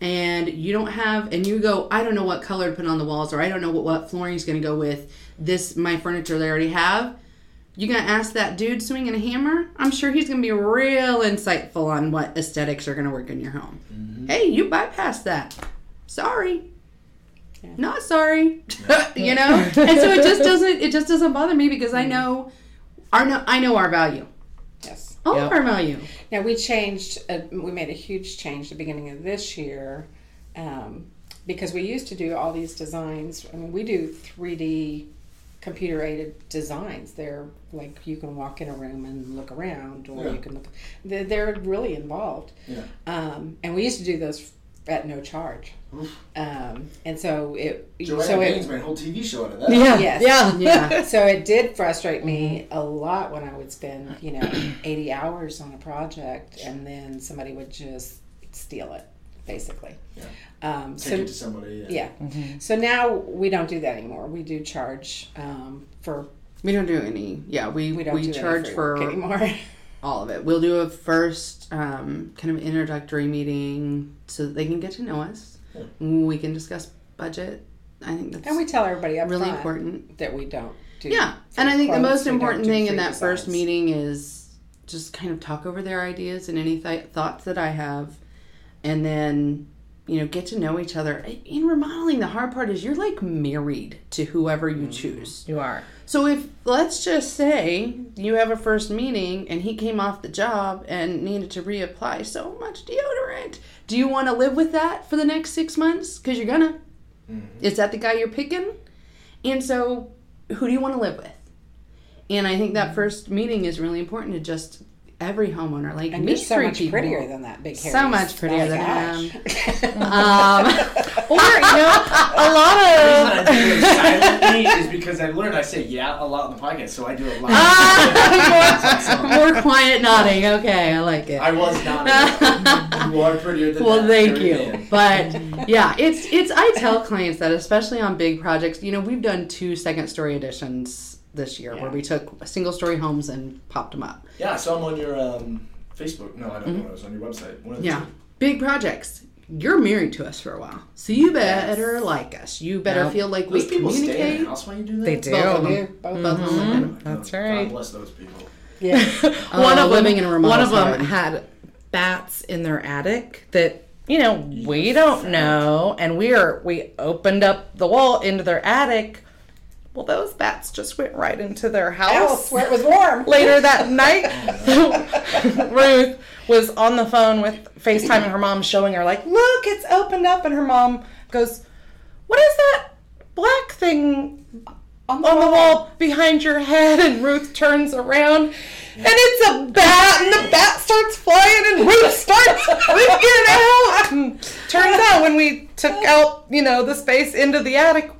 and you don't have, and you go, I don't know what color to put on the walls, or I don't know what, what is going to go with this, my furniture they already have. You're gonna ask that dude swinging a hammer? I'm sure he's gonna be real insightful on what aesthetics are gonna work in your home. Mm-hmm. Hey, you bypassed that. Sorry. Not sorry. you know? And so it just doesn't it just doesn't bother me because I mm. know our I know our value. Yes. All Yep. of our value. Now we changed. Uh, we made a huge change at the beginning of this year um, because we used to do all these designs. I mean, we do three D computer aided designs. They're like you can walk in a room and look around, or Yeah. you can look. They're, they're really involved. Yeah. Um, and we used to do those at no charge. Um, and so it. Joanna so Gaines it. made a whole TV show out of that. Yeah. Yes. Yeah. Yeah. So it did frustrate me a lot when I would spend, you know, 80 hours on a project and then somebody would just steal it, basically. Yeah. Um, Take so, it to somebody. Yeah. yeah. So now we don't do that anymore. We do charge um, for, We don't do any. Yeah, we we we, don't do charge free for anymore. all of it. We'll do a first um, kind of introductory meeting so that they can get to know us. We can discuss budget. I think that's and we tell everybody up really front important. that we don't do Yeah, and I think the most important thing in that first meeting is just kind of talk over their ideas and any th- thoughts that I have, and then you know get to know each other. In remodeling, the hard part is you're like married to whoever you mm-hmm. choose. You are. So if let's just say you have a first meeting and he came off the job and needed to reapply so much deodorant, do you want to live with that for the next six months? Because you're gonna. Mm-hmm. Is that the guy you're picking? And so, who do you want to live with? And I think that mm-hmm. first meeting is really important to just every homeowner like And meet you're so much people. prettier than that big hair. So much prettier than I am. Um, Or, you know, a lot The reason of. I do it silently is because I've learned I say yeah a lot on the podcast, so I do it loud. more, more quiet nodding. Okay, I like it. I was not. you are prettier than well that. thank Very you thin. but yeah it's it's i tell clients that especially on big projects you know we've done two second story additions this year where we took single story homes and popped them up Yeah, so I saw them on your um, Facebook. No, I don't know. It was on your website. One of the yeah two. big projects you're married to us for a while, so you better like us. You better Yep. feel like we Those people stay in communicate. the house while you do that. They do. Both of Yeah, them. both Both of them. That's right. God bless those people. Yeah. one Uh, of living them, in a remote one of them society. had bats in their attic that you know we don't know, and we are we opened up the wall into their attic. Well, those bats just went right into their house. Where it was warm. Later that night, Ruth was on the phone with FaceTiming her mom, showing her like, "Look, it's opened up," and her mom goes, "What is that black thing On on the wall behind your head and Ruth turns around and it's a bat and the bat starts flying and Ruth starts freaking out. And turns out when we took out, you know, the space into the attic,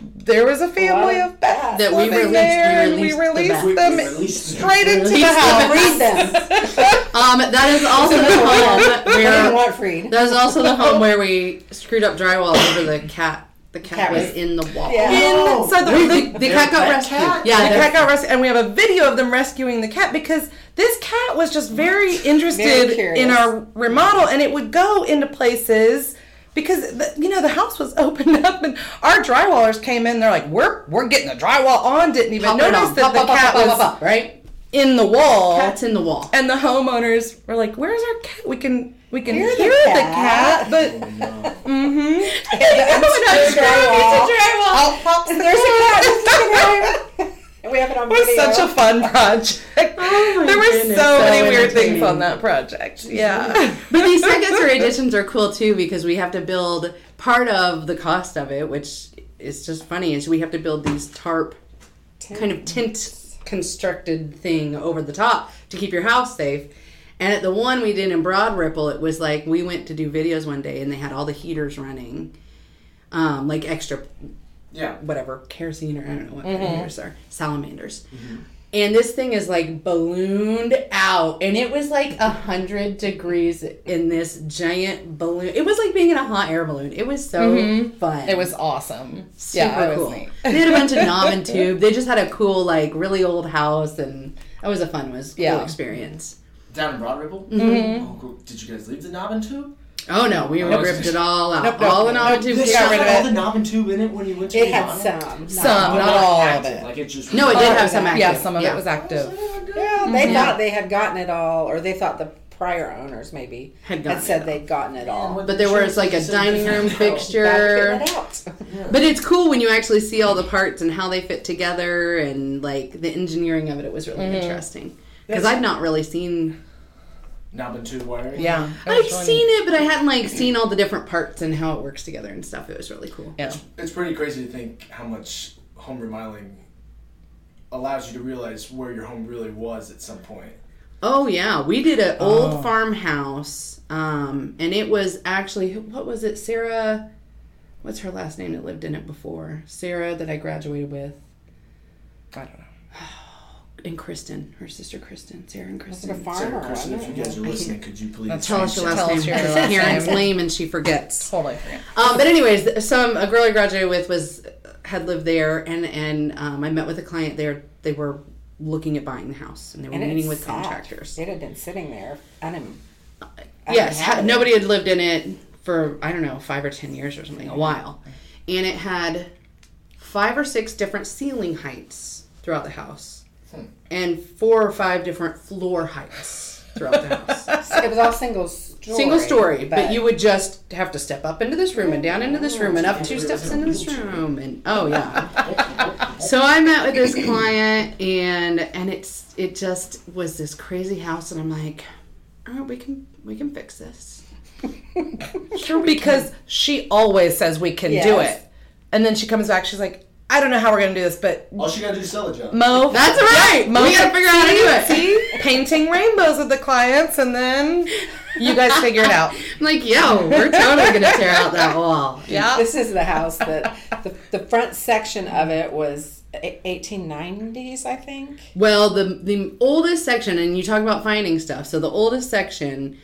there was a family of of bats That we living released- there, we and we released the released them we released them. straight into the Released them. house. Freed them. Um, that is also the home where want freed. that is also the home where we screwed up drywall over the cat. The cat, Cat was was- in the wall. Yeah. In, so the, The, the, the cat got rescued. cat? Yeah, the the cat got rescued, and we have a video of them rescuing the cat because this cat was just very interested Very in our remodel, and it would go into places because the, you know the house was opened up, and our drywallers came in. They're like, "We're we're getting the drywall on." Didn't even Pop notice that Pop, the pop, pop, cat pop, was pop, pop, right. in the wall. Cat's in the wall. and the homeowners were like, "Where's our cat? We can we can Hear hear, the the, cat." cat. but mm-hmm. drywall. Out pops the There's a cat. cat. And we have it on It was such a fun project. Oh there were goodness, so, so many weird things on that project. Yeah. But these secondary additions are cool too because we have to build part of the cost of it, which is just funny, is we have to build these tarp kind of tent constructed thing over the top to keep your house safe. And at the one we did in Broad Ripple, it was like we went to do videos one day and they had all the heaters running, um, like extra Yeah. whatever kerosene or I don't know what Mm-hmm. kind of heaters are salamanders. And this thing is like ballooned out, and it was like a hundred degrees in this giant balloon. It was like being in a hot air balloon. It was so fun. Mm-hmm. It was awesome. super yeah, it cool. was neat. they had a bunch of knob and tube. They just had a cool, like, really old house, and that was a fun, was cool Yeah. experience. Down in Broad Ripple? Mm-hmm. Oh, cool. Did you guys leave the knob and tube? Oh no, we Nope. ripped it all out, Nope, nope, all the knob and nope. tube. This got rid of had it. all the knob and tube in it when you went to It had remodel? some. Some, But not all of active, it. Like it just No, it did have some active. Yeah, some of yeah. it was active. Yeah, they mm-hmm. thought they had gotten it all, or they thought the prior owners maybe Had had, gotten said it they'd gotten it all. But there was like a dining room fixture. get it out. But it's cool when you actually see all the parts and how they fit together and like the engineering of it. It was really mm-hmm. interesting because I've not really seen. Knob and tube wiring. Yeah. I've was really seen it, but I hadn't like seen all the different parts and how it works together and stuff. It was really cool. Yeah. It's pretty crazy to think how much home remodeling allows you to realize where your home really was at some point. Oh yeah, we did an old Oh. farmhouse, um, and it was actually what was it? Sarah, what's her last name that lived in it before? Sarah that I graduated with, I don't know. And Kristen, her sister Kristen, Sarah and Was it a Kristen. farmer? Sarah Kristen, if you guys are listening, could you please Tell us your last Tell name. us your because Karen's lame and she forgets. Totally forget. Um, but anyways, some a girl I graduated with was had lived there, and and um, I met with a client there. They were looking at buying the house, and they were And meeting with sat. contractors. It had been sitting there. Unim- Yes, ha- nobody had lived in it for I don't know five or ten years or something, a while, and it had five or six different ceiling heights throughout the house, and four or five different floor heights throughout the house. It was all single story. Single story, but, you would just have to step up into this room and down into this room and up two steps into this room and oh yeah. so I met with this client and and it's it just was this crazy house and I'm like, all right, we can we can fix this. sure, because she always says we can do it. And then she comes back, she's like, I don't know how we're going to do this, but All she gotta do is sell a job. Mo. That's right. Mo we gotta figure out how to do it. See? Painting rainbows with the clients, and then you guys figure it out. I'm like, yo, we're totally gonna tear out that wall. Yeah. This is the house that the, the front section of it was 1890s, I think. Well, the the oldest section, and you talk about finding stuff. So the oldest section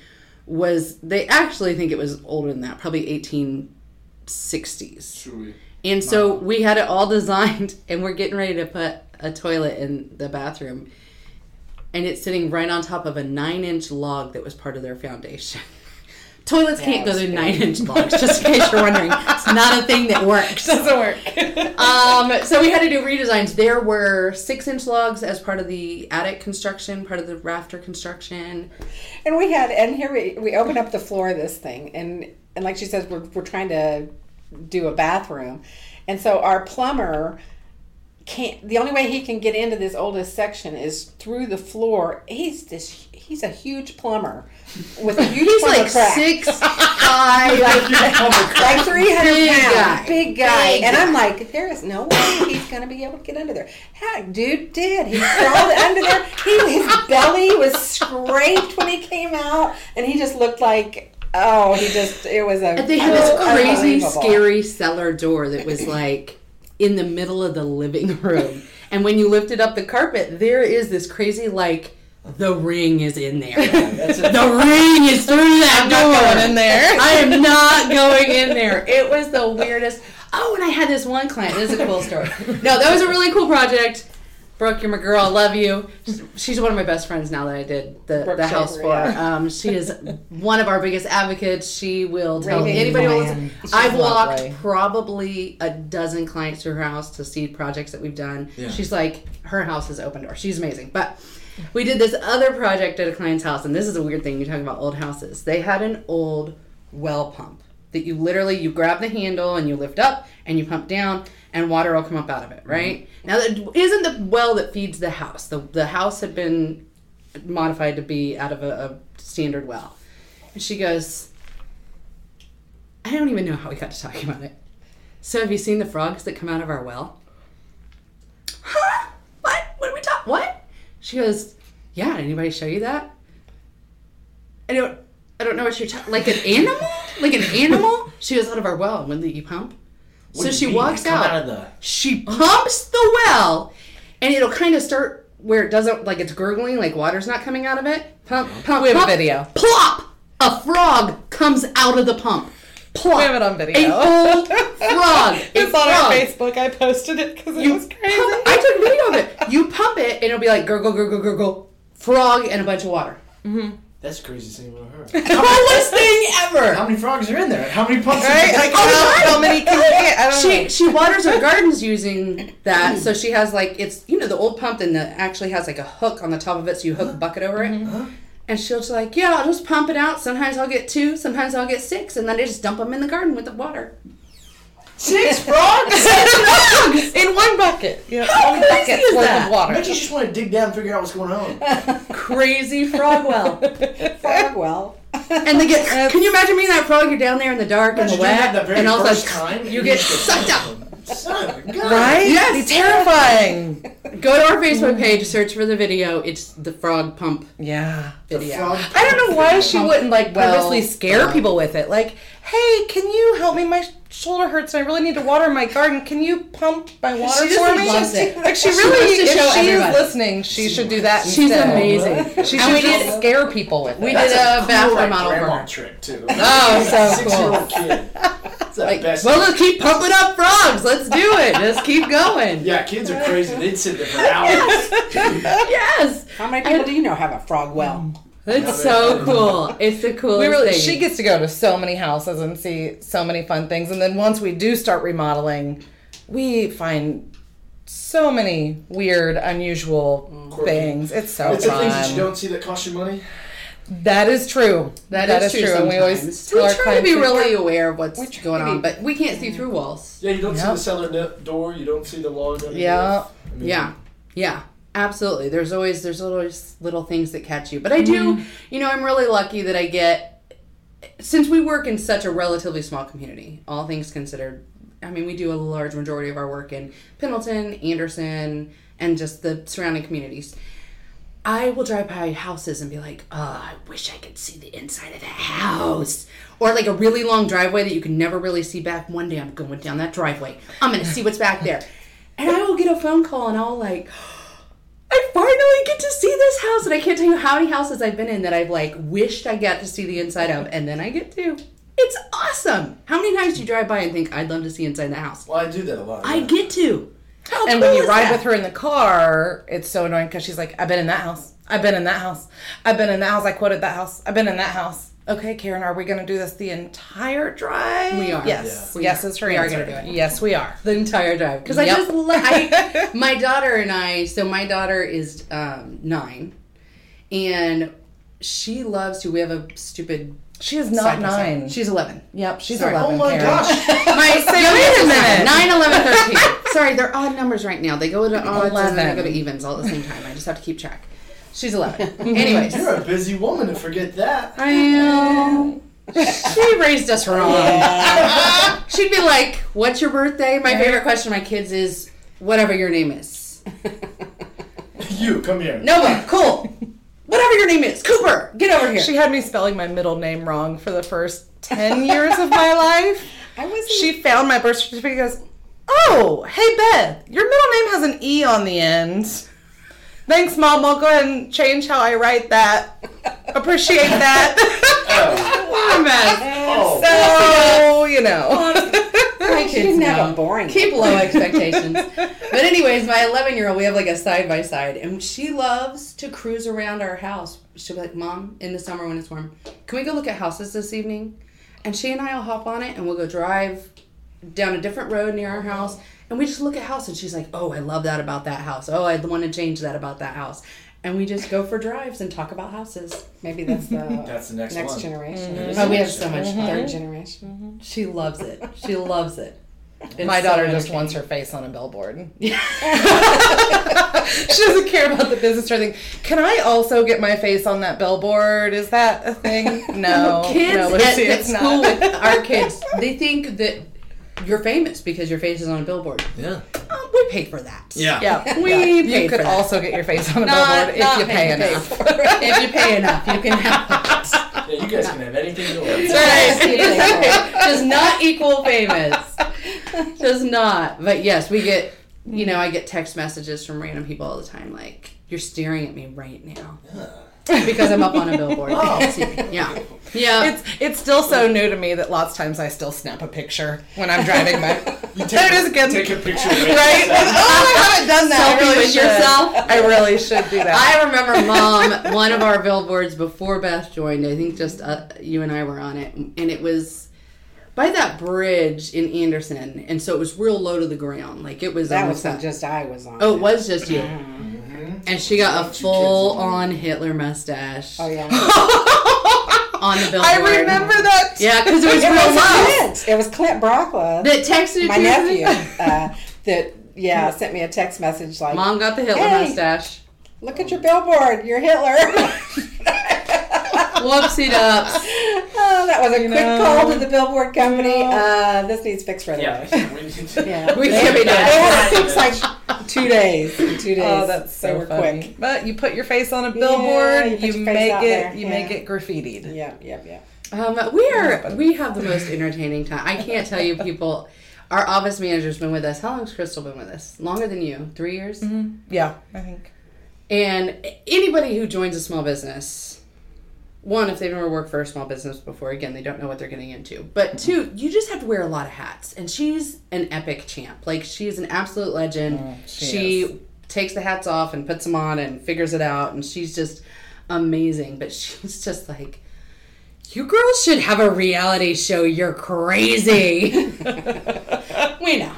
was they actually think it was older than that, probably 1860s. Should we? And so we had it all designed, and we're getting ready to put a toilet in the bathroom, and it's sitting right on top of a nine inch log that was part of their foundation. Toilets can't go through nine inch logs, just in case you're wondering. It's not a thing that works. Doesn't work. Um, so we had to do redesigns. There were six inch logs as part of the attic construction, part of the rafter construction. And we had, and here we, we open up the floor of this thing, and and like she says, we're we're trying to do a bathroom, and so our plumber can't. The only way he can get into this oldest section is through the floor. He's this. He's a huge plumber with a huge He's like crack. six five. like 300 Big pounds, guy. big guy. Big and I'm like, there is no way he's going to be able to get under there. Heck, dude did. He crawled under there. He, his belly was scraped when he came out, and he just looked like, oh, he just, it was a. They had this crazy, scary cellar door that was like in the middle of the living room. And when you lifted up the carpet, there is this crazy like the ring is in there. the ring is through that door. going in there. I am not going in there. It was the weirdest. Oh, and I had this one client. This is a cool story. No, that was a really cool project. Brooke, you're my girl. I love you. She's one of my best friends now that I did the, Brooke the house for. yeah. Um, she is one of our biggest advocates. She will tell Raving anybody. who wants- I've walked lovely. probably a dozen clients through her house to see projects that we've done. Yeah. She's like, her house is open door. She's amazing. But we did this other project at a client's house, and this is a weird thing. You're talking about old houses. They had an old well pump that you literally you grab the handle and you lift up and you pump down and water will come up out of it right? Mm-hmm. Now that isn't the well that feeds the house. The, the house had been modified to be out of a, a standard well. And she goes i don't even know how we got to talking about it. So have you seen the frogs that come out of our well? Huh? What? What are we talking what? She goes yeah did anybody show you that? I don't i don't know what you're talking like an animal? Like an animal? She goes out of our well when did you pump so she mean? walks come out. out of the- She pumps the well, and it'll kind of start where it doesn't like it's gurgling, like water's not coming out of it. Pump, pump. We have a video. Plop! A frog comes out of the pump. Plop! We have it on video. A whole frog. A It's on our. Facebook. I posted it because it You was crazy. pump- I took video of it. You pump it, and it'll be like gurgle, gurgle, gurgle, frog, and a bunch of water. Mm-hmm. That's the craziest thing I've ever heard. Coolest thing ever. How many frogs are in there? How many pumps? Right? Are I there? count how many can you get? I don't she know. she waters her gardens using that. So she has like it's you know the old pump and that actually has like a hook on the top of it, so you hook a bucket over it. Mm-hmm. And she'll just like, yeah, I'll just pump it out. Sometimes I'll get two, sometimes I'll get six, and then I just dump them in the garden with the water. Six frogs? in one bucket. You know, How one crazy bucket's is worth that? of water. I bet you just want to dig down and figure out what's going on. Crazy frog well. Frog well. and they get. Can you imagine being that frog? You're down there in the dark and Imagine the doing wet, that the very and all of a first sudden time. you get sucked up. Son of a gun. Right? Yes. It's terrifying. Go to our Facebook page, search for the video. It's the frog pump Yeah. video. Frog I don't know why she Pump wouldn't like well, purposely scare people with it. Like, hey, can you help me? My shoulder hurts and I really need to water my garden. Can you pump my water She for me? loves it. Like she She really, wants to if show she everybody. is listening, she should do that. She's instead. amazing. She And should we just did- scare people with it. We That's did a cool, bathroom like, model for her. trick too. Oh, so Six-year-old kid. It's the Like, best. well, let's keep pumping up frogs. Let's do it. Just keep going. yeah, kids are crazy. They'd sit there for hours. Yes. How many people do you know have a frog well? It's so cool. It's the coolest we really thing. she gets to go to so many houses and see so many fun things and then once we do start remodeling we find so many weird unusual Quirky. things it's so It's the things that you don't see that cost you money. That is true that is, true. and we always sometimes. we our try to be clients, really aware of what's going to on, but we can't see through walls. Yeah, you don't see the cellar no- door. You don't see the log. Yeah. I mean, Yeah, yeah, absolutely. There's always there's always little things that catch you, but I do. Mm-hmm. You know, I'm really lucky that I get since we work in such a relatively small community. All things considered, I mean, we do a large majority of our work in Pendleton, Anderson, and just the surrounding communities. I will drive by houses and be like, oh, I wish I could see the inside of the house. Or like a really long driveway that you can never really see back. One day I'm going down that driveway. I'm going to see what's back there. And I will get a phone call and I'll like, I finally get to see this house. And I can't tell you how many houses I've been in that I've like wished I got to see the inside of. And then I get to. It's awesome. How many times do you drive by and think, I'd love to see inside the house? Well, I do that a lot. I yeah. get to. How and when you ride that? with her in the car it's so annoying because she's like i've been in that house i've been in that house i've been in that house i quoted that house i've been in that house Okay, Karen, are we going to do this the entire drive? We are. Yes. Yeah. We yes, are. is her We are answer. gonna do it. Yes, we are. the entire drive because Yep. I just I, my daughter and I. So my daughter is um, nine, and she loves to. We have a stupid. She is not side by nine. She's eleven. yep, she's Sorry. 11. Oh my Karen. gosh! My Say, youngest wait a is minute. 9, 11, 13. Sorry, they're odd numbers right now. They go to odds and then they go to evens all at the same time. I just have to keep track. She's 11. Anyways. You're a busy woman to forget that. I am. She raised us wrong. She'd be like, What's your birthday? My favorite question to my kids is, Whatever your name is. You come here. No, Nova, cool. Whatever your name is. Cooper, get over here. She had me spelling my middle name wrong for the first 10 years of my life. I was She found my birth certificate and goes, Oh, hey, Beth, your middle name has an E on the end. Thanks, Mom. I'll go ahead and change how I write that. Appreciate that. Oh, oh. so, you know. My She kids have know. a boring Keep low expectations. but anyways, my 11 year old, we have like a side by side, and she loves to cruise around our house. She'll be like, "Mom, in the summer when it's warm, can we go look at houses this evening?" And she and I will hop on it, and we'll go drive down a different road near our house, and we just look at house. And she's like, "Oh, I love that about that house. Oh, I want to change that about that house." And we just go for drives and talk about houses. Maybe that's the That's the next next one. generation. It is Oh, we have so much mm-hmm. generation. fun. Third generation. She loves it. She loves it. It's My so daughter just wants her face on a billboard. she doesn't care about the business or anything. Can I also get my face on that billboard? Is that a thing? No. kids no, at, Lucy, at it's school with our kids, they think that you're famous because your face is on a billboard. Yeah. Oh, we pay for that. Yeah. Yeah, We yeah. paid You could for that. also get your face on a Not, billboard not if you pay paying enough. for if you pay enough, you can have it. Yeah, you guys can have anything you want. Does not equal famous. Does not. But yes, we get. You know, I get text messages from random people all the time, like "You're staring at me right now," because I'm up on a billboard. Yeah, yeah. It's it's still so new to me that lots of times I still snap a picture when I'm driving by. You There it is again. Take a picture of it. right? Oh, I haven't done that. Selfie I really with should. yourself? I really should do that. I remember, Mom, one of our billboards before Beth joined. I think just uh, you and I were on it, and it was by that bridge in Anderson, and so it was real low to the ground. Like it was That was when that- just I was on. Oh, it. it was just you. And she got a full on Hitler mustache Oh yeah. on the billboard. I remember that. Yeah, because it was It real was. Clint. It was Clint Brockla, That texted my nephew, uh, that yeah sent me a text message like, Mom got the Hitler Hey. mustache. "Look at your billboard, you're Hitler." Whoopsie ducks. oh, that was a quick call to the billboard company. Uh, this needs fixed right Yeah. away. we need to- Yeah, We they, can be they done. had it fixed like two days. Two days. Oh, that's they so funny. quick. But you put your face on a billboard, you you, put your face make it, there, you yeah. make it graffitied. Yep, yep, yep. Um, we are we have the most entertaining time. I can't tell you, people. Our office manager's been with us. How long's Crystal been with us? Longer than you? Three years. Yeah, I think. And anybody who joins a small business, one, if they've never worked for a small business before, again, they don't know what they're getting into. But mm-hmm. two, you just have to wear a lot of hats. And she's an epic champ. Like she's an absolute legend. Mm, she she takes the hats off and puts them on and figures it out. And she's just amazing. But she's just like, you girls should have a reality show. You're crazy. we know.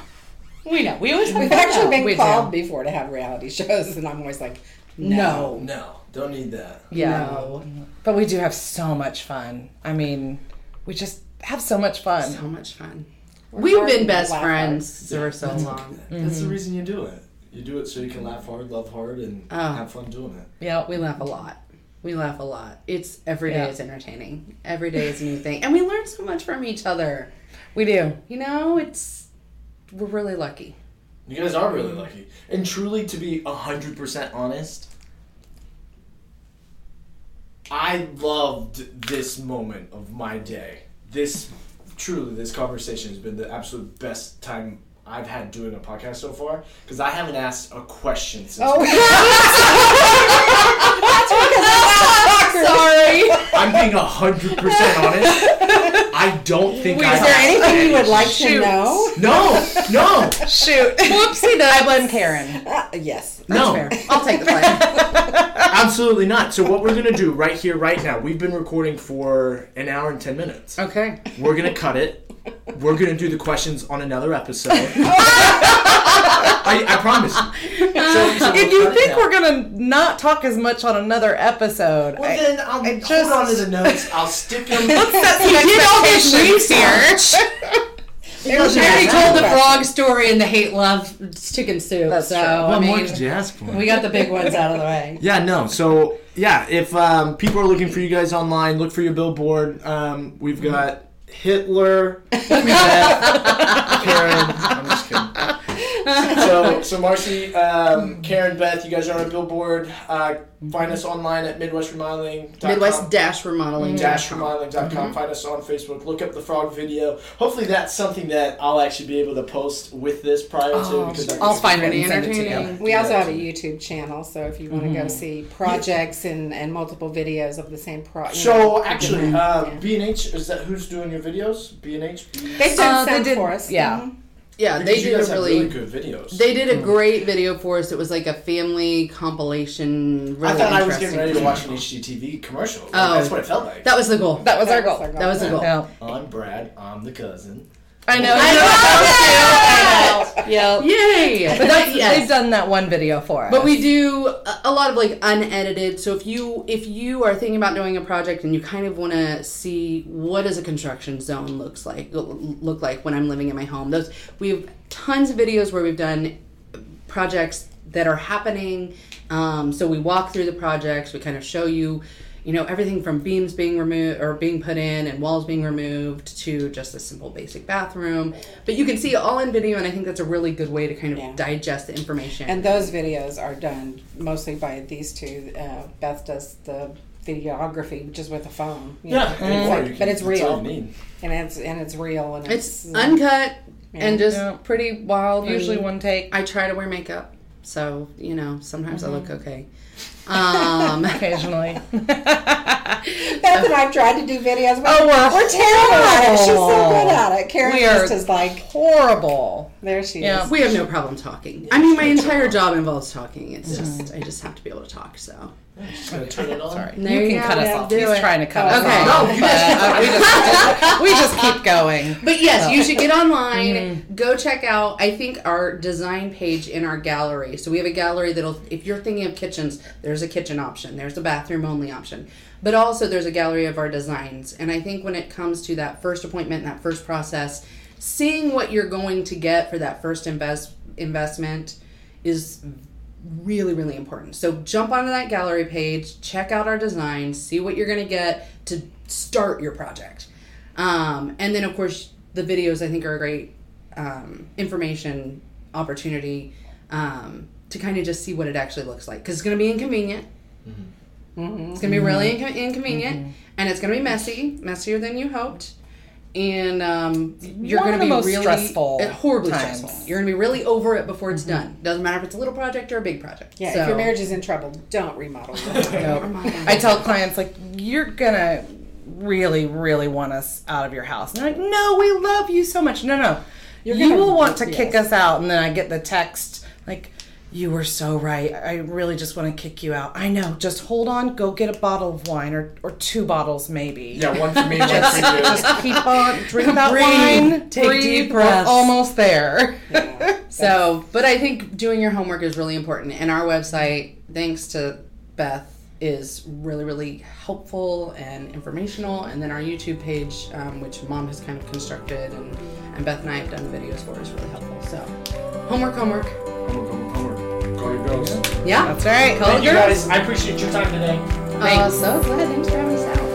We know. We always have We've actually been We do. called before to have reality shows, and I'm always like, No. No, don't need that. Yeah. No. But we do have so much fun. I mean, we just have so much fun. So much fun. We've been best laugh friends for so That's long. okay. That's the reason you do it. You do it so you can laugh hard, love hard, and Oh. have fun doing it. Yeah. We laugh a lot. We laugh a lot. It's every day Yeah. is entertaining. Every day is a new thing. And we learn so much from each other. We do. You know, it's we're really lucky. You guys are really lucky. And truly, to be 100% honest, I loved this moment of my day. This, truly, this conversation has been the absolute best time I've had doing a podcast so far because I haven't asked a question since. Oh God! Sorry. I'm being 100% honest. I don't think I Is there anything you would like Shoot. to know? No, no, Shoot. Whoopsie I blame Karen. Uh, yes. no. Fair. I'll take the blame. Absolutely not. So what we're gonna do right here, right now, we've been recording for an hour and ten minutes. okay. We're gonna cut it. We're gonna do the questions on another episode. I, I promise. So, so If you think we're gonna not talk as much on another episode, well, I- then I'll I hold just- on to the notes. I'll stick them. set some did all his expectations here. research. It I already told the frog story and the hate love chicken soup. That's so true. I What more mean, could you ask for? we got the big ones out of the way. Yeah, no. So yeah, if um, people are looking for you guys online, look for your billboard. Um, we've got Hitler, Beth, Karen. I'm just kidding. So, so Marcy, um, Karen, Beth, you guys are on a billboard. Uh, find us online at Midwest Remodeling. Midwest dash remodeling. dash remodeling.com. Find us on Facebook. Look up the frog video. Hopefully, that's something that I'll actually be able to post with this prior to. because I I'll find it Pretty it entertaining. We also have a YouTube channel, so if you want to go see projects and, and multiple videos of the same project. So actually, uh, Yeah. B and H is that who's doing your videos? B and H. they've done Uh, some did- for us. yeah. Mhm. Yeah, they did a have really. good videos. They did a hmm. great video for us. It was like a family compilation. Really I thought I was getting interesting. ready to watch an HGTV commercial. Like, Oh. that's what it felt like. That was the goal. That was our That goal. was our That was the goal. Yeah. I'm Brad. I'm the cousin. I know. I I know. Yeah. Yay! But But that's, yes. they've done that one video for us. But we do a- a lot of like unedited. So if you if you are thinking about doing a project and you kind of want to see what does a construction zone looks like look like when I'm living in my home, those we have tons of videos where we've done projects that are happening. Um, so we walk through the projects. We kind of show you, you know, everything from beams being removed or being put in and walls being removed to just a simple basic bathroom. But you can see all in video, and I think that's a really good way to kind of Yeah. digest the information. And those videos are done mostly by these two. Uh, Beth does the videography just with a phone. you Yeah, know. anymore, It's like- can- but it's that's all real, and it's and it's real, and It's it's, uncut and just Yeah. pretty wild. usually and one take. I try to wear makeup, so you know sometimes I look okay. Um, Occasionally. Beth and I've tried to do videos. With Oh, we're we're terrible at it. She's so good at it. Karen We are just is like, Horrible. there she Yeah. is. we have no problem talking. I mean, my entire job involves talking. It's just I just have to be able to talk. So Just gonna turn it on. Sorry. There you you can cut us off. do He's it. trying to cut us Okay. off. No, but, uh, we, just, we just keep going. But yes, you should get online. Go check out. I think our design page in our gallery. So we have a gallery that'll. If you're thinking of kitchens, there's a kitchen option. There's a bathroom only option. But also there's a gallery of our designs. And I think when it comes to that first appointment, and that first process, seeing what you're going to get for that first invest investment is really really important. So jump onto that gallery page check out our designs see what you're going to get to start your project. Um, and then of course the videos i think are a great um, information opportunity um, to kind of just see what it actually looks like. Because it's going to be inconvenient. It's going to be really inco- inconvenient and it's going to be messy messier than you hoped and um, you're going to be the most really stressful uh, horribly times. stressful. You're going to be really over it before it's done. Doesn't matter if it's a little project or a big project. Yeah, So- if your marriage is in trouble, don't remodel. your home. I tell clients like you're gonna really, really want us out of your house. And they're like, no, we love you so much. No, no, you gonna- will want to kick us out. And then I get the text like, you were so right. I really just want to kick you out. I know. Just hold on. Go get a bottle of wine or or two bottles maybe. Yeah, one for me, one for you. Just keep on drink that Breathe. wine. Take breathe. deep We're breaths. almost there. So, but I think doing your homework is really important. And our website, thanks to Beth, is really, really helpful and informational. And then our YouTube page, um, which Mom has kind of constructed, and, and Beth and I have done videos for, is really helpful. So, homework, homework. Homework, homework, homework. Call girls. Yeah. That's right. Call Thank you girls. guys. I appreciate your time today. Uh, so glad. Thanks for having us out.